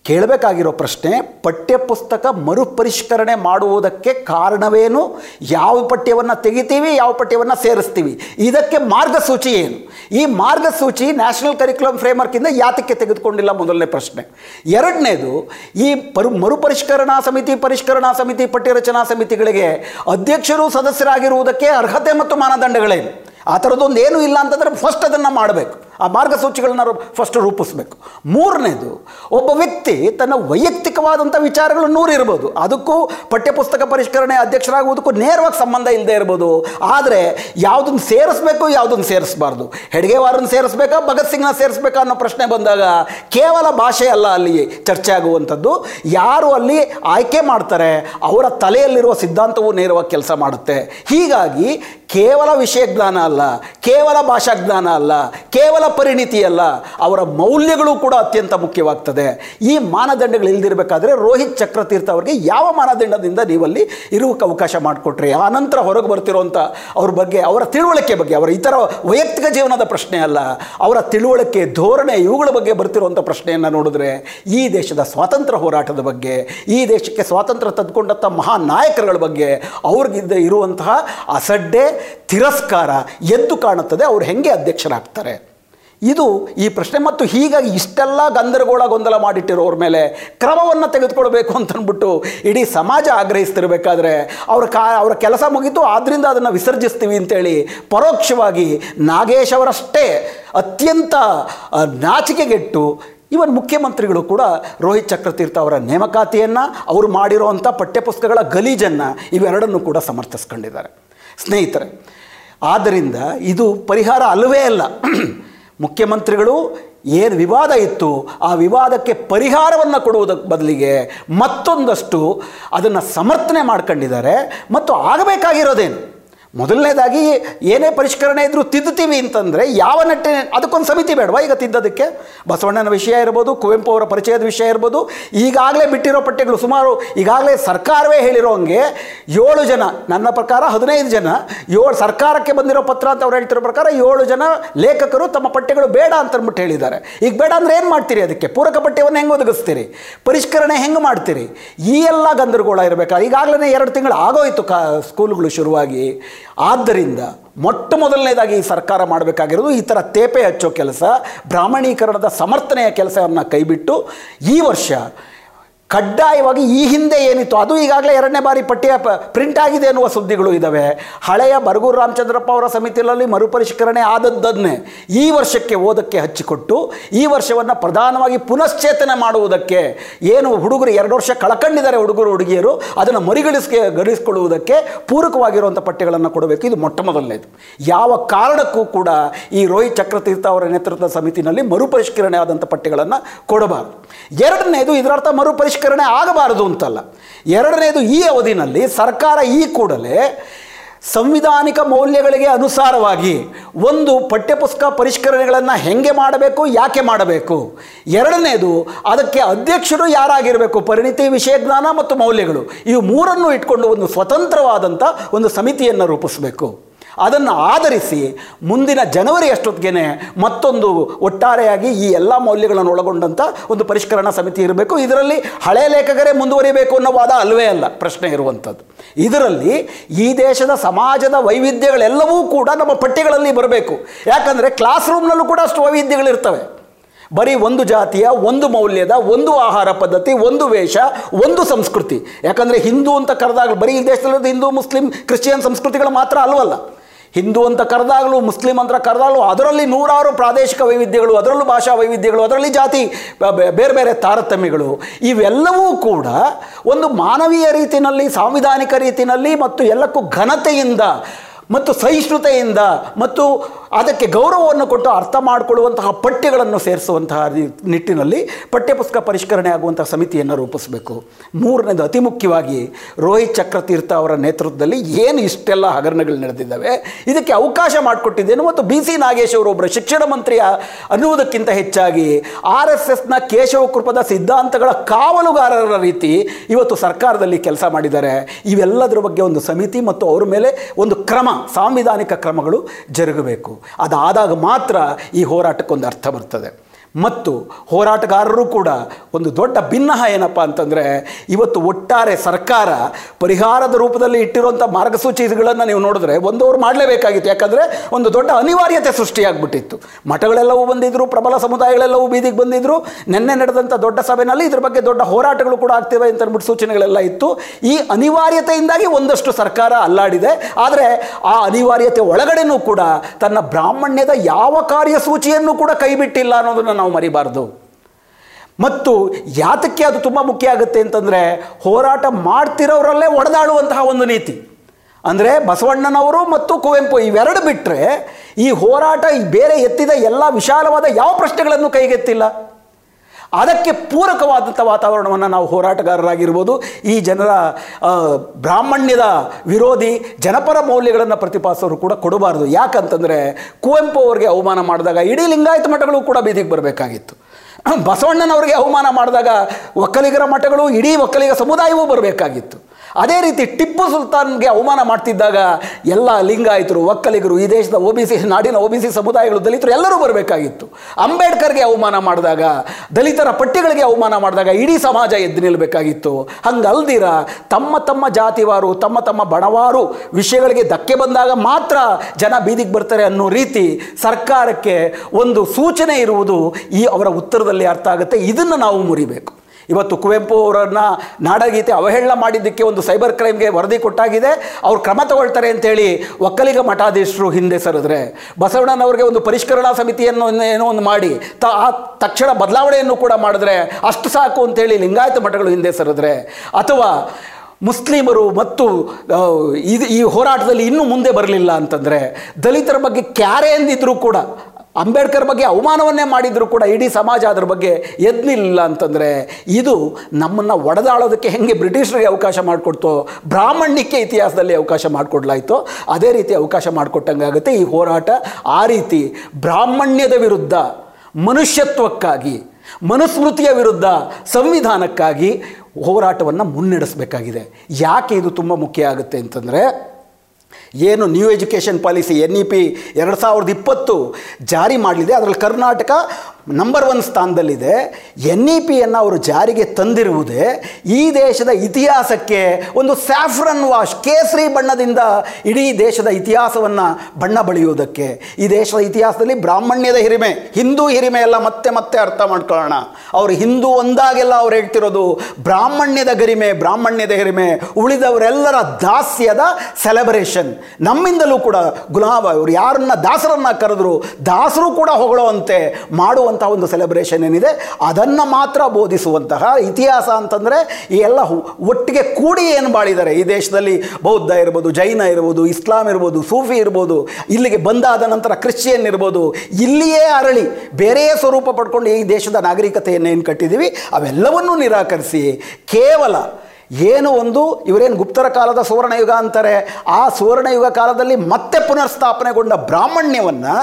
ಕೇಳಬೇಕಾಗಿರೋ ಪ್ರಶ್ನೆ, ಪಠ್ಯಪುಸ್ತಕ ಮರುಪರಿಷ್ಕರಣೆ ಮಾಡುವುದಕ್ಕೆ ಕಾರಣವೇನು? ಯಾವ ಪಠ್ಯವನ್ನು ತೆಗಿತೀವಿ, ಯಾವ ಪಠ್ಯವನ್ನು ಸೇರಿಸ್ತೀವಿ? ಇದಕ್ಕೆ ಮಾರ್ಗಸೂಚಿ ಏನು? ಈ ಮಾರ್ಗಸೂಚಿ ನ್ಯಾಷನಲ್ ಕರಿಕ್ಯುಲಮ್ ಫ್ರೇಮ್ವರ್ಕಿಂದ ಯಾತಕ್ಕೆ ತೆಗೆದುಕೊಂಡಿಲ್ಲ ಮೊದಲನೇ ಪ್ರಶ್ನೆ. ಎರಡನೇದು, ಈ ಪರು, ಮರುಪರಿಷ್ಕರಣಾ ಸಮಿತಿ, ಪರಿಷ್ಕರಣಾ ಸಮಿತಿ, ಪಠ್ಯರಚನಾ ಸಮಿತಿಗಳಿಗೆ ಅಧ್ಯಕ್ಷರು, ಸದಸ್ಯರಾಗಿರುವುದಕ್ಕೆ ಅರ್ಹತೆ ಮತ್ತು ಮಾನದಂಡಗಳೇನು? ಆ ಥರದ್ದೊಂದು ಏನೂ ಇಲ್ಲ ಅಂತಂದರೆ ಫಸ್ಟ್ ಅದನ್ನು ಮಾಡಬೇಕು. ಆ ಮಾರ್ಗಸೂಚಿಗಳನ್ನ ಫಸ್ಟ್ ರೂಪಿಸ್ಬೇಕು. ಮೂರನೇದು, ಒಬ್ಬ ವ್ಯಕ್ತಿ ತನ್ನ ವೈಯಕ್ತಿಕವಾದಂಥ ವಿಚಾರಗಳು ನೂರಿರ್ಬೋದು. ಅದಕ್ಕೂ ಪಠ್ಯಪುಸ್ತಕ ಪರಿಷ್ಕರಣೆ ಅಧ್ಯಕ್ಷರಾಗುವುದಕ್ಕೂ ನೇರವಾಗಿ ಸಂಬಂಧ ಇಲ್ಲದೆ ಇರ್ಬೋದು. ಆದರೆ ಯಾವುದನ್ನು ಸೇರಿಸ್ಬೇಕು ಯಾವುದನ್ನು ಸೇರಿಸಬಾರ್ದು? ಹೆಡ್ಗೆವಾರನ್ನು ಸೇರಿಸ್ಬೇಕಾ, ಭಗತ್ ಸಿಂಗ್ನ ಸೇರಿಸ್ಬೇಕಾ ಅನ್ನೋ ಪ್ರಶ್ನೆ ಬಂದಾಗ ಕೇವಲ ಭಾಷೆ ಅಲ್ಲ ಅಲ್ಲಿ ಚರ್ಚೆ ಆಗುವಂಥದ್ದು. ಯಾರು ಅಲ್ಲಿ ಆಯ್ಕೆ ಮಾಡ್ತಾರೆ, ಅವರ ತಲೆಯಲ್ಲಿರುವ ಸಿದ್ಧಾಂತವು ನೇರವಾಗಿ ಕೆಲಸ ಮಾಡುತ್ತೆ. ಹೀಗಾಗಿ ಕೇವಲ ವಿಷಯ ಜ್ಞಾನ ಅಲ್ಲ, ಕೇವಲ ಭಾಷಾ ಜ್ಞಾನ ಅಲ್ಲ, ಕೇವಲ ಪರಿಣಿತಿಯಲ್ಲ, ಅವರ ಮೌಲ್ಯಗಳು ಕೂಡ ಅತ್ಯಂತ ಮುಖ್ಯವಾಗ್ತದೆ. ಈ ಮಾನದಂಡಗಳು ಇಲ್ದಿರಬೇಕಾದ್ರೆ ರೋಹಿತ್ ಚಕ್ರತೀರ್ಥ ಅವರಿಗೆ ಯಾವ ಮಾನದಂಡದಿಂದ ನೀವಲ್ಲಿ ಇರುವಕ್ಕೆ ಅವಕಾಶ ಮಾಡಿಕೊಟ್ರಿ? ಆ ನಂತರ ಹೊರಗೆ ಬರ್ತಿರುವಂಥ ಅವ್ರ ಬಗ್ಗೆ, ಅವರ ತಿಳುವಳಿಕೆ ಬಗ್ಗೆ, ಅವರ ಇತರ ವೈಯಕ್ತಿಕ ಜೀವನದ ಪ್ರಶ್ನೆ ಅಲ್ಲ, ಅವರ ತಿಳುವಳಿಕೆ, ಧೋರಣೆ, ಇವುಗಳ ಬಗ್ಗೆ ಬರ್ತಿರುವಂಥ ಪ್ರಶ್ನೆಯನ್ನು ನೋಡಿದ್ರೆ ಈ ದೇಶದ ಸ್ವಾತಂತ್ರ್ಯ ಹೋರಾಟದ ಬಗ್ಗೆ, ಈ ದೇಶಕ್ಕೆ ಸ್ವಾತಂತ್ರ್ಯ ತಂದುಕೊಂಡಂಥ ಮಹಾ ನಾಯಕರುಗಳ ಬಗ್ಗೆ ಅವ್ರಿಗಿದ್ದ ಇರುವಂತಹ ಅಸಡ್ಡೆ, ತಿರಸ್ಕಾರ ಎದ್ದು ಕಾಣುತ್ತದೆ. ಅವ್ರು ಹೆಂಗೆ ಅಧ್ಯಕ್ಷರಾಗ್ತಾರೆ? ಇದು ಈ ಪ್ರಶ್ನೆ ಮತ್ತು ಹೀಗಾಗಿ ಇಷ್ಟೆಲ್ಲ ಗಂದರಗೋಳ ಗೊಂದಲ ಮಾಡಿಟ್ಟಿರೋರ ಮೇಲೆ ಕ್ರಮವನ್ನು ತೆಗೆದುಕೊಳ್ಬೇಕು ಅಂತನ್ಬಿಟ್ಟು ಇಡೀ ಸಮಾಜ ಆಗ್ರಹಿಸ್ತಿರಬೇಕಾದ್ರೆ ಅವ್ರ ಕಾ, ಅವರ ಕೆಲಸ ಮುಗೀತು ಆದ್ದರಿಂದ ಅದನ್ನು ವಿಸರ್ಜಿಸ್ತೀವಿ ಅಂತೇಳಿ ಪರೋಕ್ಷವಾಗಿ ನಾಗೇಶ್ ಅವರಷ್ಟೇ ಅತ್ಯಂತ ನಾಚಿಕೆಗೆಟ್ಟು ಇವನ್ ಮುಖ್ಯಮಂತ್ರಿಗಳು ಕೂಡ ರೋಹಿತ್ ಚಕ್ರತೀರ್ಥ ಅವರ ನೇಮಕಾತಿಯನ್ನು, ಅವರು ಮಾಡಿರೋವಂಥ ಪಠ್ಯಪುಸ್ತಕಗಳ ಗಲೀಜನ್ನು ಇವೆರಡನ್ನು ಕೂಡ ಸಮರ್ಥಿಸ್ಕೊಂಡಿದ್ದಾರೆ. ಸ್ನೇಹಿತರೆ, ಆದ್ದರಿಂದ ಇದು ಪರಿಹಾರ ಅಲ್ಲವೇ ಅಲ್ಲ. ಮುಖ್ಯಮಂತ್ರಿಗಳು ಏನು ವಿವಾದ ಇತ್ತು, ಆ ವಿವಾದಕ್ಕೆ ಪರಿಹಾರವನ್ನು ಕೊಡುವುದಕ್ಕೆ ಬದಲಿಗೆ ಮತ್ತೊಂದಷ್ಟು ಅದನ್ನು ಸಮರ್ಥನೆ ಮಾಡ್ಕೊಂಡಿದ್ದಾರೆ. ಮತ್ತು ಆಗಬೇಕಾಗಿರೋದೇನು? ಮೊದಲನೇದಾಗಿ ಏನೇ ಪರಿಷ್ಕರಣೆ ಇದ್ದರೂ ತಿದ್ದುತ್ತೀವಿ ಅಂತಂದರೆ ಯಾವ ನಟ್ಟಿನ ಅದಕ್ಕೊಂದು ಸಮಿತಿ ಬೇಡವಾ ಈಗ ತಿದ್ದೋದಕ್ಕೆ? ಬಸವಣ್ಣನ ವಿಷಯ ಇರ್ಬೋದು, ಕುವೆಂಪು ಅವರ ಪರಿಚಯದ ವಿಷಯ ಇರ್ಬೋದು, ಈಗಾಗಲೇ ಬಿಟ್ಟಿರೋ ಪಠ್ಯಗಳು ಸುಮಾರು ಈಗಾಗಲೇ ಸರ್ಕಾರವೇ ಹೇಳಿರೋ ಹಂಗೆ ಏಳು ಜನ, ನನ್ನ ಪ್ರಕಾರ ಹದಿನೈದು ಜನ, ಏಳು ಸರ್ಕಾರಕ್ಕೆ ಬಂದಿರೋ ಪತ್ರ ಅಂತ ಅವ್ರು ಹೇಳ್ತಿರೋ ಪ್ರಕಾರ ಏಳು ಜನ ಲೇಖಕರು ತಮ್ಮ ಪಠ್ಯಗಳು ಬೇಡ ಅಂತ ಅಂದ್ಬಿಟ್ಟು ಹೇಳಿದ್ದಾರೆ. ಈಗ ಬೇಡ ಅಂದರೆ ಏನು ಮಾಡ್ತೀರಿ ಅದಕ್ಕೆ? ಪೂರಕ ಪಠ್ಯವನ್ನು ಹೆಂಗೆ ಒದಗಿಸ್ತೀರಿ? ಪರಿಷ್ಕರಣೆ ಹೆಂಗೆ ಮಾಡ್ತೀರಿ? ಈ ಎಲ್ಲ ಗಂದರಗೋಳ ಇರಬೇಕಾದ್ರೆ ಈಗಾಗಲೇ ಎರಡು ತಿಂಗಳು ಆಗೋಯ್ತು ಕಾ, ಸ್ಕೂಲ್ಗಳು ಶುರುವಾಗಿ. ಆದ್ದರಿಂದ ಮೊಟ್ಟ ಮೊದಲನೇದಾಗಿ ಈ ಸರ್ಕಾರ ಮಾಡಬೇಕಾಗಿರೋದು ಈ ಥರ ತೇಪೆ ಹಚ್ಚೋ ಕೆಲಸ, ಬ್ರಾಹ್ಮಣೀಕರಣದ ಸಮರ್ಥನೆಯ ಕೆಲಸವನ್ನು ಕೈಬಿಟ್ಟು ಈ ವರ್ಷ ಕಡ್ಡಾಯವಾಗಿ ಈ ಹಿಂದೆ ಏನಿತ್ತು? ಅದು ಈಗಾಗಲೇ ಎರಡನೇ ಬಾರಿ ಪಟ್ಟಿಯ ಪ್ರಿಂಟ್ ಆಗಿದೆ ಎನ್ನುವ ಸುದ್ದಿಗಳು ಇದ್ದಾವೆ ಹಳೆಯ ಬರಗೂರು ರಾಮಚಂದ್ರಪ್ಪ ಅವರ ಸಮಿತಿಯಲ್ಲಿ ಮರುಪರಿಷ್ಕರಣೆ ಆದದ್ದನ್ನೇ ಈ ವರ್ಷಕ್ಕೆ ಓದಕ್ಕೆ ಹಚ್ಚಿಕೊಟ್ಟು, ಈ ವರ್ಷವನ್ನು ಪ್ರಧಾನವಾಗಿ ಪುನಶ್ಚೇತನ ಮಾಡುವುದಕ್ಕೆ ಏನು ಹುಡುಗರು ಎರಡು ವರ್ಷ ಕಳ್ಕೊಂಡಿದ್ದಾರೆ ಹುಡುಗರು, ಹುಡುಗಿಯರು, ಅದನ್ನು ಮರಿಗಳಿಸ್ಕೆ, ಗಳಿಸಿಕೊಳ್ಳುವುದಕ್ಕೆ ಪೂರಕವಾಗಿರುವಂಥ ಪಠ್ಯಗಳನ್ನು ಕೊಡಬೇಕು. ಇದು ಮೊಟ್ಟ ಮೊದಲನೇದು ಯಾವ ಕಾರಣಕ್ಕೂ ಕೂಡ ಈ ರೋಹಿತ್ ಚಕ್ರತೀರ್ಥ ಅವರ ನೇತೃತ್ವದ ಸಮಿತಿನಲ್ಲಿ ಮರುಪರಿಷ್ಕರಣೆ ಆದಂಥ ಪಠ್ಯಗಳನ್ನು ಕೊಡಬಾರದು. ಎರಡನೇದು ಇದರರ್ಥ ಮರುಪರಿಷ್ಕರಣೆ ಆಗಬಾರದು ಅಂತಲ್ಲ. ಎರಡನೇದು ಈ ಅವಧಿನಲ್ಲಿ ಸರ್ಕಾರ ಈ ಕೂಡಲೇ ಸಂವಿಧಾನಿಕ ಮೌಲ್ಯಗಳಿಗೆ ಅನುಸಾರವಾಗಿ ಒಂದು ಪಠ್ಯಪುಸ್ತಕ ಪರಿಷ್ಕರಣೆಗಳನ್ನು ಹೆಂಗೆ ಮಾಡಬೇಕು, ಯಾಕೆ ಮಾಡಬೇಕು? ಎರಡನೇದು ಅದಕ್ಕೆ ಅಧ್ಯಕ್ಷರು ಯಾರಾಗಿರಬೇಕು? ಪರಿಣಿತಿ ವಿಷಯ ಜ್ಞಾನ ಮತ್ತು ಮೌಲ್ಯಗಳು. ಇವು ಮೂರನ್ನು ಇಟ್ಕೊಂಡು ಒಂದು ಸ್ವತಂತ್ರವಾದಂಥ ಒಂದು ಸಮಿತಿಯನ್ನು ರೂಪಿಸಬೇಕು. ಅದನ್ನು ಆಧರಿಸಿ ಮುಂದಿನ ಜನವರಿ ಅಷ್ಟೊತ್ತಿಗೆ ಮತ್ತೊಂದು ಒಟ್ಟಾರೆಯಾಗಿ ಈ ಎಲ್ಲ ಮೌಲ್ಯಗಳನ್ನು ಒಳಗೊಂಡಂಥ ಒಂದು ಪರಿಷ್ಕರಣಾ ಸಮಿತಿ ಇರಬೇಕು. ಇದರಲ್ಲಿ ಹಳೆ ಲೇಖಕರೇ ಮುಂದುವರಿಬೇಕು ಅನ್ನೋ ವಾದ ಅಲ್ಲವೇ ಅಲ್ಲ, ಪ್ರಶ್ನೆ ಇರುವಂಥದ್ದು. ಇದರಲ್ಲಿ ಈ ದೇಶದ ಸಮಾಜದ ವೈವಿಧ್ಯಗಳೆಲ್ಲವೂ ಕೂಡ ನಮ್ಮ ಪಠ್ಯಗಳಲ್ಲಿ ಬರಬೇಕು. ಯಾಕಂದರೆ ಕ್ಲಾಸ್ ರೂಮ್ನಲ್ಲೂ ಕೂಡ ಅಷ್ಟು ವೈವಿಧ್ಯಗಳಿರ್ತವೆ. ಬರೀ ಒಂದು ಜಾತಿಯ, ಒಂದು ಮೌಲ್ಯದ, ಒಂದು ಆಹಾರ ಪದ್ಧತಿ, ಒಂದು ವೇಷ, ಒಂದು ಸಂಸ್ಕೃತಿ. ಯಾಕಂದರೆ ಹಿಂದೂ ಅಂತ ಕರೆದಾಗ ಬರೀ ಈ ದೇಶದಲ್ಲಿರೋದು ಹಿಂದೂ, ಮುಸ್ಲಿಂ, ಕ್ರಿಶ್ಚಿಯನ್ ಸಂಸ್ಕೃತಿಗಳು ಮಾತ್ರ ಅಲ್ವಲ್ಲ. ಹಿಂದೂ ಅಂತ ಕರೆದಾಗಲೂ, ಮುಸ್ಲಿಂ ಅಂತ ಕರೆದಾಗಲೂ, ಅದರಲ್ಲಿ ನೂರಾರು ಪ್ರಾದೇಶಿಕ ವೈವಿಧ್ಯಗಳು, ಅದರಲ್ಲೂ ಭಾಷಾ ವೈವಿಧ್ಯಗಳು, ಅದರಲ್ಲಿ ಜಾತಿ ಬೇರೆ ಬೇರೆ ತಾರತಮ್ಯಗಳು, ಇವೆಲ್ಲವೂ ಕೂಡ ಒಂದು ಮಾನವೀಯ ರೀತಿಯಲ್ಲಿ, ಸಾಂವಿಧಾನಿಕ ರೀತಿಯಲ್ಲಿ ಮತ್ತು ಎಲ್ಲಕ್ಕೂ ಘನತೆಯಿಂದ ಮತ್ತು ಸಹಿಷ್ಣುತೆಯಿಂದ ಮತ್ತು ಅದಕ್ಕೆ ಗೌರವವನ್ನು ಕೊಟ್ಟು ಅರ್ಥ ಮಾಡಿಕೊಳ್ಳುವಂತಹ ಪಠ್ಯಗಳನ್ನು ಸೇರಿಸುವಂತಹ ನಿಟ್ಟಿನಲ್ಲಿ ಪಠ್ಯಪುಸ್ತಕ ಪರಿಷ್ಕರಣೆ ಆಗುವಂತಹ ಸಮಿತಿಯನ್ನು ರೂಪಿಸಬೇಕು. ಮೂರನೇದು ಅತಿ ಮುಖ್ಯವಾಗಿ ರೋಹಿತ್ ಚಕ್ರತೀರ್ಥ ಅವರ ನೇತೃತ್ವದಲ್ಲಿ ಏನು ಇಷ್ಟೆಲ್ಲ ಹಗರಣಗಳು ನಡೆದಿದ್ದಾವೆ, ಇದಕ್ಕೆ ಅವಕಾಶ ಮಾಡಿಕೊಟ್ಟಿದ್ದೇನು ಮತ್ತು ಬಿ ಸಿ ನಾಗೇಶ್ ಅವರು ಒಬ್ಬರು ಶಿಕ್ಷಣ ಮಂತ್ರಿಯ ಅನ್ನುವುದಕ್ಕಿಂತ ಹೆಚ್ಚಾಗಿ ಆರ್ ಎಸ್ ಎಸ್ನ ಕೇಶವ ಕೃಪದ ಸಿದ್ಧಾಂತಗಳ ಕಾವಲುಗಾರರ ರೀತಿ ಇವತ್ತು ಸರ್ಕಾರದಲ್ಲಿ ಕೆಲಸ ಮಾಡಿದ್ದಾರೆ. ಇವೆಲ್ಲದರ ಬಗ್ಗೆ ಒಂದು ಸಮಿತಿ ಮತ್ತು ಅವರ ಮೇಲೆ ಒಂದು ಕ್ರಮ, ಸಾಂವಿಧಾನಿಕ ಕ್ರಮಗಳು ಜರುಗಬೇಕು. ಅದಾದಾಗ ಮಾತ್ರ ಈ ಹೋರಾಟಕ್ಕೊಂದು ಅರ್ಥ ಬರ್ತದೆ. ಮತ್ತು ಹೋರಾಟಗಾರರು ಕೂಡ ಒಂದು ದೊಡ್ಡ ಭಿನ್ನಹ ಏನಪ್ಪ ಅಂತಂದರೆ ಇವತ್ತು ಒಟ್ಟಾರೆ ಸರ್ಕಾರ ಪರಿಹಾರದ ರೂಪದಲ್ಲಿ ಇಟ್ಟಿರುವಂಥ ಮಾರ್ಗಸೂಚಿಗಳನ್ನು ನೀವು ನೋಡಿದ್ರೆ ಒಂದು ಅವ್ರು ಮಾಡಲೇಬೇಕಾಗಿತ್ತು. ಯಾಕಂದರೆ ಒಂದು ದೊಡ್ಡ ಅನಿವಾರ್ಯತೆ ಸೃಷ್ಟಿಯಾಗ್ಬಿಟ್ಟಿತ್ತು. ಮಠಗಳೆಲ್ಲವೂ ಬಂದಿದ್ದರು ಪ್ರಬಲ ಸಮುದಾಯಗಳೆಲ್ಲವೂ ಬೀದಿಗೆ ಬಂದಿದ್ದರು ನಿನ್ನೆ ನಡೆದಂಥ ದೊಡ್ಡ ಸಭೆಯಲ್ಲಿ ಇದ್ರ ಬಗ್ಗೆ ದೊಡ್ಡ ಹೋರಾಟಗಳು ಕೂಡ ಆಗ್ತಿವೆ ಅಂತ ಅಂದ್ಬಿಟ್ಟು ಸೂಚನೆಗಳೆಲ್ಲ ಇತ್ತು. ಈ ಅನಿವಾರ್ಯತೆಯಿಂದಾಗಿ ಒಂದಷ್ಟು ಸರ್ಕಾರ ಅಲ್ಲಾಡಿದೆ. ಆದರೆ ಆ ಅನಿವಾರ್ಯತೆ ಒಳಗಡೆನೂ ಕೂಡ ತನ್ನ ಬ್ರಾಹ್ಮಣ್ಯದ ಯಾವ ಕಾರ್ಯಸೂಚಿಯನ್ನು ಕೂಡ ಕೈಬಿಟ್ಟಿಲ್ಲ ಅನ್ನೋದನ್ನು ನಾವು ಮರಿಬಾರ್ದು. ಮತ್ತು ಯಾತಕ್ಕೆ ಅದು ತುಂಬ ಮುಖ್ಯ ಆಗುತ್ತೆ ಅಂತಂದರೆ ಹೋರಾಟ ಮಾಡ್ತಿರೋರಲ್ಲೇ ಒಡೆದಾಡುವಂತಹ ಒಂದು ನೀತಿ. ಅಂದರೆ ಬಸವಣ್ಣನವರು ಮತ್ತು ಕುವೆಂಪು ಇವೆರಡು ಬಿಟ್ಟರೆ ಈ ಹೋರಾಟ ಬೇರೆ ಎತ್ತಿದ ಎಲ್ಲ ವಿಶಾಲವಾದ ಯಾವ ಪ್ರಶ್ನೆಗಳನ್ನು ಕೈಗೆತ್ತಿಲ್ಲ. ಅದಕ್ಕೆ ಪೂರಕವಾದಂಥ ವಾತಾವರಣವನ್ನು ನಾವು ಹೋರಾಟಗಾರರಾಗಿರ್ಬೋದು. ಈ ಜನರ ಬ್ರಾಹ್ಮಣ್ಯದ ವಿರೋಧಿ ಜನಪರ ಮೌಲ್ಯಗಳನ್ನು ಪ್ರತಿಪಾದಿಸೋರು ಕೂಡ ಕೊಡಬಾರ್ದು. ಯಾಕಂತಂದರೆ ಕುವೆಂಪು ಅವರಿಗೆ ಅವಮಾನ ಮಾಡಿದಾಗ ಇಡೀ ಲಿಂಗಾಯತ ಮಠಗಳು ಕೂಡ ಬೀದಿಗೆ ಬರಬೇಕಾಗಿತ್ತು. ಬಸವಣ್ಣನವರಿಗೆ ಅವಮಾನ ಮಾಡಿದಾಗ ಒಕ್ಕಲಿಗರ ಮಠಗಳು, ಇಡೀ ಒಕ್ಕಲಿಗ ಸಮುದಾಯವೂ ಬರಬೇಕಾಗಿತ್ತು. ಅದೇ ರೀತಿ ಟಿಪ್ಪು ಸುಲ್ತಾನ್ಗೆ ಅವಮಾನ ಮಾಡ್ತಿದ್ದಾಗ ಎಲ್ಲ ಲಿಂಗಾಯಿತರು, ಒಕ್ಕಲಿಗರು, ಈ ದೇಶದ ಒ ಬಿ ಸಿ ನಾಡಿನ ಒ ಬಿ ಸಿ ಸಮುದಾಯಗಳು, ದಲಿತರು ಎಲ್ಲರೂ ಬರಬೇಕಾಗಿತ್ತು. ಅಂಬೇಡ್ಕರ್ಗೆ ಅವಮಾನ ಮಾಡಿದಾಗ, ದಲಿತರ ಪಟ್ಟಿಗಳಿಗೆ ಅವಮಾನ ಮಾಡಿದಾಗ ಇಡೀ ಸಮಾಜ ಎದ್ದು ನಿಲ್ಲಬೇಕಾಗಿತ್ತು ಹಂಗಲ್ದಿರ, ತಮ್ಮ ತಮ್ಮ ಜಾತಿವಾರು, ತಮ್ಮ ತಮ್ಮ ಬಣವಾರು ವಿಷಯಗಳಿಗೆ ಧಕ್ಕೆ ಬಂದಾಗ ಮಾತ್ರ ಜನ ಬೀದಿಗೆ ಬರ್ತಾರೆ ಅನ್ನೋ ರೀತಿ ಸರ್ಕಾರಕ್ಕೆ ಒಂದು ಸೂಚನೆ ಇರುವುದು ಈ ಅವರ ಉತ್ತರದಲ್ಲಿ ಅರ್ಥ ಆಗುತ್ತೆ. ಇದನ್ನು ನಾವು ಮುರಿಬೇಕು. ಇವತ್ತು ಕುವೆಂಪು ಅವರನ್ನ ನಾಡಗೀತೆ ಅವಹೇಳನ ಮಾಡಿದ್ದಕ್ಕೆ ಒಂದು ಸೈಬರ್ ಕ್ರೈಮ್ಗೆ ವರದಿ ಕೊಟ್ಟಾಗಿದೆ. ಅವ್ರು ಕ್ರಮ ತಗೊಳ್ತಾರೆ ಅಂತೇಳಿ ಒಕ್ಕಲಿಗ ಮಠಾಧೀಶರು ಹಿಂದೆ ಸರಿದ್ರೆ. ಬಸವಣ್ಣನವ್ರಿಗೆ ಒಂದು ಪರಿಷ್ಕರಣಾ ಸಮಿತಿಯನ್ನು ಏನೋ ಒಂದು ಮಾಡಿ, ತ ಆ ತಕ್ಷಣ ಬದಲಾವಣೆಯನ್ನು ಕೂಡ ಮಾಡಿದ್ರೆ ಅಷ್ಟು ಸಾಕು ಅಂತೇಳಿ ಲಿಂಗಾಯತ ಮಠಗಳು ಹಿಂದೆ ಸರಿದ್ರೆ. ಅಥವಾ ಮುಸ್ಲಿಮರು ಮತ್ತು ಇದು ಈ ಹೋರಾಟದಲ್ಲಿ ಇನ್ನೂ ಮುಂದೆ ಬರಲಿಲ್ಲ ಅಂತಂದರೆ ದಲಿತರ ಬಗ್ಗೆ ಕ್ಯಾರೆ ಎಂದಿದ್ರೂ ಕೂಡ ಅಂಬೇಡ್ಕರ್ ಬಗ್ಗೆ ಅವಮಾನವನ್ನೇ ಮಾಡಿದರೂ ಕೂಡ ಇಡೀ ಸಮಾಜ ಅದ್ರ ಬಗ್ಗೆ ಎದ್ನಿಲ್ಲ ಅಂತಂದರೆ ಇದು ನಮ್ಮನ್ನು ಒಡೆದಾಳೋದಕ್ಕೆ ಹೆಂಗೆ ಬ್ರಿಟಿಷರಿಗೆ ಅವಕಾಶ ಮಾಡಿಕೊಡ್ತೋ, ಬ್ರಾಹ್ಮಣ್ಯಕ್ಕೆ ಇತಿಹಾಸದಲ್ಲಿ ಅವಕಾಶ ಮಾಡಿಕೊಡ್ಲಾಯ್ತೋ, ಅದೇ ರೀತಿ ಅವಕಾಶ ಮಾಡಿಕೊಟ್ಟಂಗಾಗುತ್ತೆ ಈ ಹೋರಾಟ. ಆ ರೀತಿ ಬ್ರಾಹ್ಮಣ್ಯದ ವಿರುದ್ಧ, ಮನುಷ್ಯತ್ವಕ್ಕಾಗಿ, ಮನುಸ್ಮೃತಿಯ ವಿರುದ್ಧ, ಸಂವಿಧಾನಕ್ಕಾಗಿ ಹೋರಾಟವನ್ನು ಮುನ್ನಡೆಸಬೇಕಾಗಿದೆ. ಯಾಕೆ ಇದು ತುಂಬ ಮುಖ್ಯ ಆಗುತ್ತೆ ಅಂತಂದರೆ ಏನು new education policy N E P ಎರಡು ಸಾವಿರದ ಇಪ್ಪತ್ತು ಜಾರಿ ಮಾಡಲಿದೆ. ಅದರಲ್ಲಿ ಕರ್ನಾಟಕ ನಂಬರ್ ಒನ್ ಸ್ಥಾನದಲ್ಲಿದೆ. ಎನ್ ಇ ಪಿಯನ್ನು ಅವರು ಜಾರಿಗೆ ತಂದಿರುವುದೇ ಈ ದೇಶದ ಇತಿಹಾಸಕ್ಕೆ ಒಂದು ಸ್ಯಾಫ್ರನ್ ವಾಶ್ ಕೇಸರಿ ಬಣ್ಣದಿಂದ ಇಡೀ ದೇಶದ ಇತಿಹಾಸವನ್ನು ಬಣ್ಣ ಬಳಿಯುವುದಕ್ಕೆ. ಈ ದೇಶದ ಇತಿಹಾಸದಲ್ಲಿ ಬ್ರಾಹ್ಮಣ್ಯದ ಹಿರಿಮೆ, ಹಿಂದೂ ಹಿರಿಮೆ ಎಲ್ಲ ಮತ್ತೆ ಮತ್ತೆ ಅರ್ಥ ಮಾಡ್ಕೊಳ್ಳೋಣ. ಅವರು ಹಿಂದೂ ಒಂದಾಗೆಲ್ಲ ಅವ್ರು ಹೇಳ್ತಿರೋದು ಬ್ರಾಹ್ಮಣ್ಯದ ಗರಿಮೆ, ಬ್ರಾಹ್ಮಣ್ಯದ ಹಿರಿಮೆ, ಉಳಿದವರೆಲ್ಲರ ದಾಸ್ಯದ ಸೆಲೆಬ್ರೇಷನ್ ನಮ್ಮಿಂದಲೂ ಕೂಡ ಗುಲಾಬ ಅವರು ಯಾರನ್ನ ದಾಸರನ್ನ ಕರೆದ್ರು, ದಾಸರು ಕೂಡ ಹೊಗಳುವಂತೆ ಮಾಡುವಂಥ ಒಂದು ಸೆಲೆಬ್ರೇಷನ್ ಏನಿದೆ, ಅದನ್ನು ಮಾತ್ರ ಬೋಧಿಸುವಂತಹ ಇತಿಹಾಸ ಅಂತಂದರೆ ಈ ಎಲ್ಲ ಒಟ್ಟಿಗೆ ಕೂಡಿ ಏನು ಬಾಳಿದ್ದಾರೆ ಈ ದೇಶದಲ್ಲಿ ಬೌದ್ಧ ಇರ್ಬೋದು, ಜೈನ ಇರ್ಬೋದು, ಇಸ್ಲಾಂ ಇರ್ಬೋದು, ಸೂಫಿ ಇರ್ಬೋದು, ಇಲ್ಲಿಗೆ ಬಂದಾದ ನಂತರ ಕ್ರಿಶ್ಚಿಯನ್ ಇರ್ಬೋದು, ಇಲ್ಲಿಯೇ ಅರಳಿ ಬೇರೆಯೇ ಸ್ವರೂಪ ಪಡ್ಕೊಂಡು ಈ ದೇಶದ ನಾಗರಿಕತೆಯನ್ನು ಏನು ಕಟ್ಟಿದ್ದೀವಿ, ಅವೆಲ್ಲವನ್ನೂ ನಿರಾಕರಿಸಿ, ಕೇವಲ ಏನು ಒಂದು, ಇವರೇನು ಗುಪ್ತರ ಕಾಲದ ಸುವರ್ಣಯುಗ ಅಂತಾರೆ, ಆ ಸುವರ್ಣಯುಗ ಕಾಲದಲ್ಲಿ ಮತ್ತೆ ಪುನರ್ಸ್ಥಾಪನೆಗೊಂಡ ಬ್ರಾಹ್ಮಣ್ಯವನ್ನು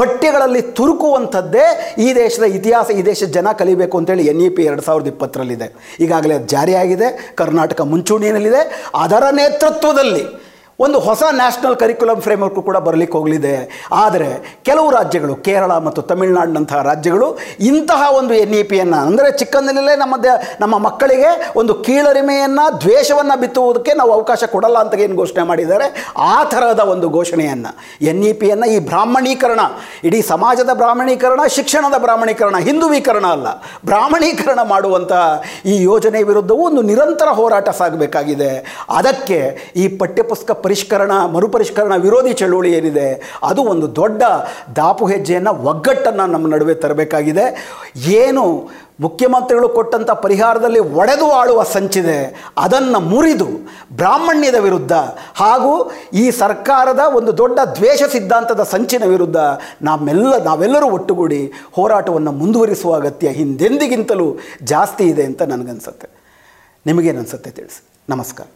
ಪಠ್ಯಗಳಲ್ಲಿ ತುರುಕುವಂಥದ್ದೇ ಈ ದೇಶದ ಇತಿಹಾಸ, ಈ ದೇಶದ ಜನ ಕಲಿಬೇಕು ಅಂತೇಳಿ ಎನ್ ಇ ಪಿ ಎರಡು ಸಾವಿರದ ಇಪ್ಪತ್ತರಲ್ಲಿದೆ. ಈಗಾಗಲೇ ಅದು ಜಾರಿಯಾಗಿದೆ. ಕರ್ನಾಟಕ ಮುಂಚೂಣಿಯಲ್ಲಿದೆ. ಅದರ ನೇತೃತ್ವದಲ್ಲಿ ಒಂದು ಹೊಸ ನ್ಯಾಷನಲ್ ಕರಿಕ್ಯುಲಮ್ ಫ್ರೇಮ್ವರ್ಕ್ ಕೂಡ ಬರಲಿಕ್ಕೆ ಹೋಗಲಿದೆ. ಆದರೆ ಕೆಲವು ರಾಜ್ಯಗಳು, ಕೇರಳ ಮತ್ತು ತಮಿಳುನಾಡಿನಂತಹ ರಾಜ್ಯಗಳು ಇಂತಹ ಒಂದು ಎನ್ ಇ ಪಿಯನ್ನು ಅಂದರೆ ಚಿಕ್ಕಂದಿನಲ್ಲೇ ನಮ್ಮ ದ, ನಮ್ಮ ಮಕ್ಕಳಿಗೆ ಒಂದು ಕೀಳರಿಮೆಯನ್ನು, ದ್ವೇಷವನ್ನು ಬಿತ್ತುವುದಕ್ಕೆ ನಾವು ಅವಕಾಶ ಕೊಡಲ್ಲ ಅಂತ ಏನು ಘೋಷಣೆ ಮಾಡಿದ್ದಾರೆ. ಆ ಥರದ ಒಂದು ಘೋಷಣೆಯನ್ನು ಎನ್ ಇ ಪಿಯನ್ನು ಈ ಬ್ರಾಹ್ಮಣೀಕರಣ, ಇಡೀ ಸಮಾಜದ ಬ್ರಾಹ್ಮಣೀಕರಣ, ಶಿಕ್ಷಣದ ಬ್ರಾಹ್ಮಣೀಕರಣ, ಹಿಂದುವೀಕರಣ ಅಲ್ಲ, ಬ್ರಾಹ್ಮಣೀಕರಣ ಮಾಡುವಂತಹ ಈ ಯೋಜನೆ ವಿರುದ್ಧವೂ ಒಂದು ನಿರಂತರ ಹೋರಾಟ ಸಾಗಬೇಕಾಗಿದೆ. ಅದಕ್ಕೆ ಈ ಪಠ್ಯಪುಸ್ತಕ ಪರಿಷ್ಕರಣ, ಮರುಪರಿಷ್ಕರಣ, ವಿರೋಧಿ ಚಳುವಳಿ ಏನಿದೆ, ಅದು ಒಂದು ದೊಡ್ಡ ದಾಪು ಹೆಜ್ಜೆಯನ್ನು, ಒಗ್ಗಟ್ಟನ್ನು ನಮ್ಮ ನಡುವೆ ತರಬೇಕಾಗಿದೆ. ಏನು ಮುಖ್ಯಮಂತ್ರಿಗಳು ಕೊಟ್ಟಂಥ ಪರಿಹಾರದಲ್ಲಿ ಒಡೆದು ಆಳುವ ಸಂಚಿದೆ, ಅದನ್ನು ಮುರಿದು ಬ್ರಾಹ್ಮಣ್ಯದ ವಿರುದ್ಧ ಹಾಗೂ ಈ ಸರ್ಕಾರದ ಒಂದು ದೊಡ್ಡ ದ್ವೇಷ ಸಿದ್ಧಾಂತದ ಸಂಚಿನ ವಿರುದ್ಧ ನಾವೆಲ್ಲ ನಾವೆಲ್ಲರೂ ಒಟ್ಟುಗೂಡಿ ಹೋರಾಟವನ್ನು ಮುಂದುವರಿಸುವ ಅಗತ್ಯ ಹಿಂದೆಂದಿಗಿಂತಲೂ ಜಾಸ್ತಿ ಇದೆ ಅಂತ ನನಗನ್ಸುತ್ತೆ. ನಿಮಗೇನನ್ಸುತ್ತೆ ತಿಳಿಸಿ. ನಮಸ್ಕಾರ.